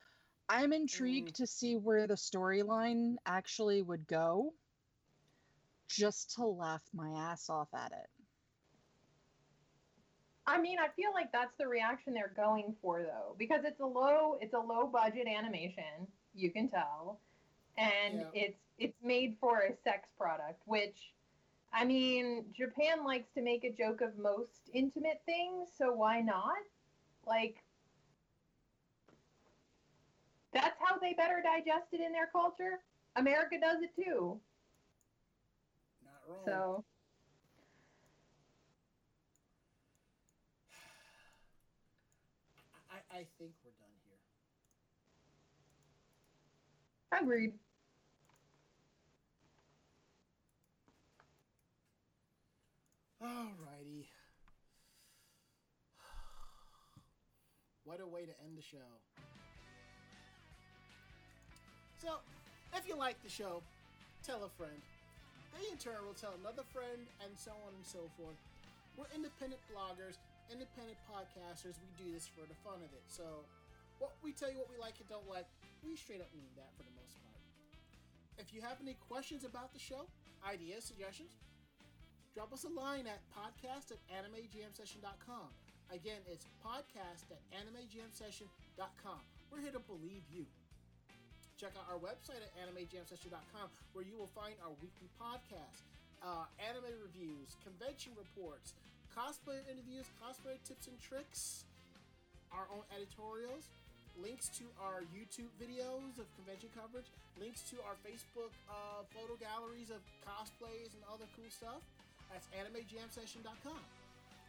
I'm intrigued to see where the storyline actually would go. Just to laugh my ass off at it. I mean, I feel like that's the reaction they're going for though, because it's a low it's a low budget animation, you can tell. And Yeah. it's it's made for a sex product, which I mean, Japan likes to make a joke of most intimate things, so why not? Like that's how they better digest it in their culture. America does it too. Not wrong. So I, I think we're done here. Agreed. Alrighty. What a way to end the show. So, if you like the show, tell a friend. They in turn will tell another friend, and so on and so forth. We're independent bloggers, independent podcasters. We do this for the fun of it. So, what we tell you what we like and don't like, we straight up mean that for the most part. If you have any questions about the show, ideas, suggestions, drop us a line at podcast at animejamsession.com. Again, it's podcast at animejamsession.com. We're here to believe you. Check out our website at animejamsession.com where you will find our weekly podcast, uh, anime reviews, convention reports, cosplayer interviews, cosplayer tips and tricks, our own editorials, links to our YouTube videos of convention coverage, links to our Facebook uh, photo galleries of cosplays and other cool stuff. That's animejamsession.com.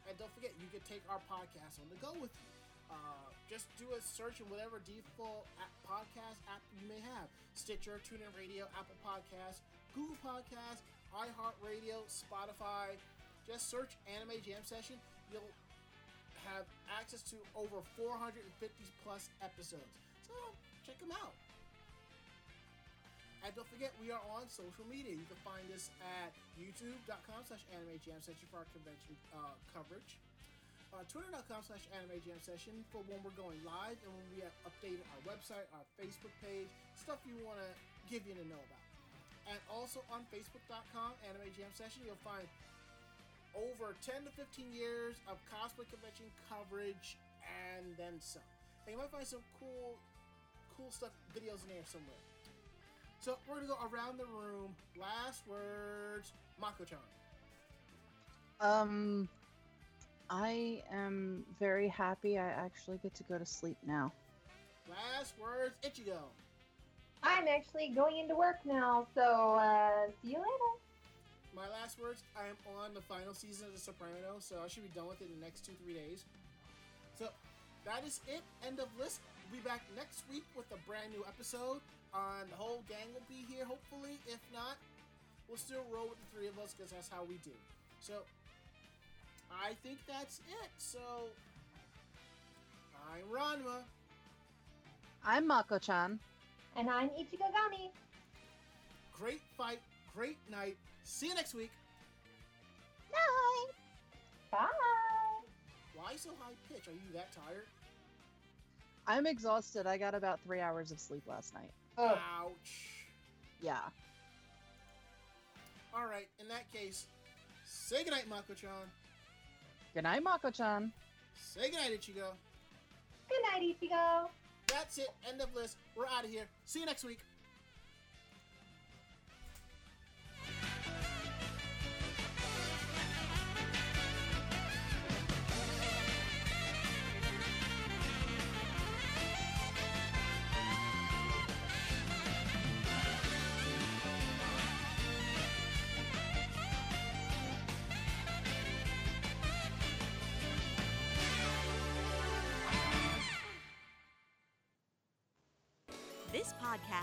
And don't forget, you can take our podcast on the go with you. Uh, just do a search in whatever default app, podcast app you may have Stitcher, TuneIn Radio, Apple Podcasts, Google Podcasts, iHeartRadio, Spotify. Just search Anime Jam Session. You'll have access to over 450 plus episodes. So check them out. And don't forget, we are on social media. You can find us at youtube.com slash anime jam session for our convention uh, coverage. Uh, Twitter.com slash anime jam session for when we're going live and when we have updated our website, our Facebook page, stuff you want to give you to know about. And also on Facebook.com, Anime Jam Session, you'll find over 10 to 15 years of cosplay convention coverage and then some. And you might find some cool, cool stuff, videos in there somewhere. So we're gonna go around the room. Last words, Mako-chan. Um, I am very happy I actually get to go to sleep now. Last words, Ichigo. I'm actually going into work now, so uh, see you later. My last words, I am on the final season of The Sopranos, so I should be done with it in the next two, three days. So that is it. End of list. We'll be back next week with a brand new episode. On the whole gang will be here, hopefully. If not, we'll still roll with the three of us because that's how we do. So I think that's it. So I'm Ranma. I'm Mako-chan. And I'm Ichigo Gami. Great fight, great night. See you next week. Night. Bye. Why so high pitch? Are you that tired? I'm exhausted. I got about three hours of sleep last night. Ugh. Ouch. Yeah. All right, in that case, say goodnight, Mako-chan. Good night, Mako-chan. Say goodnight, Ichigo. Good night, Ichigo. That's it. End of list. We're out of here. See you next week.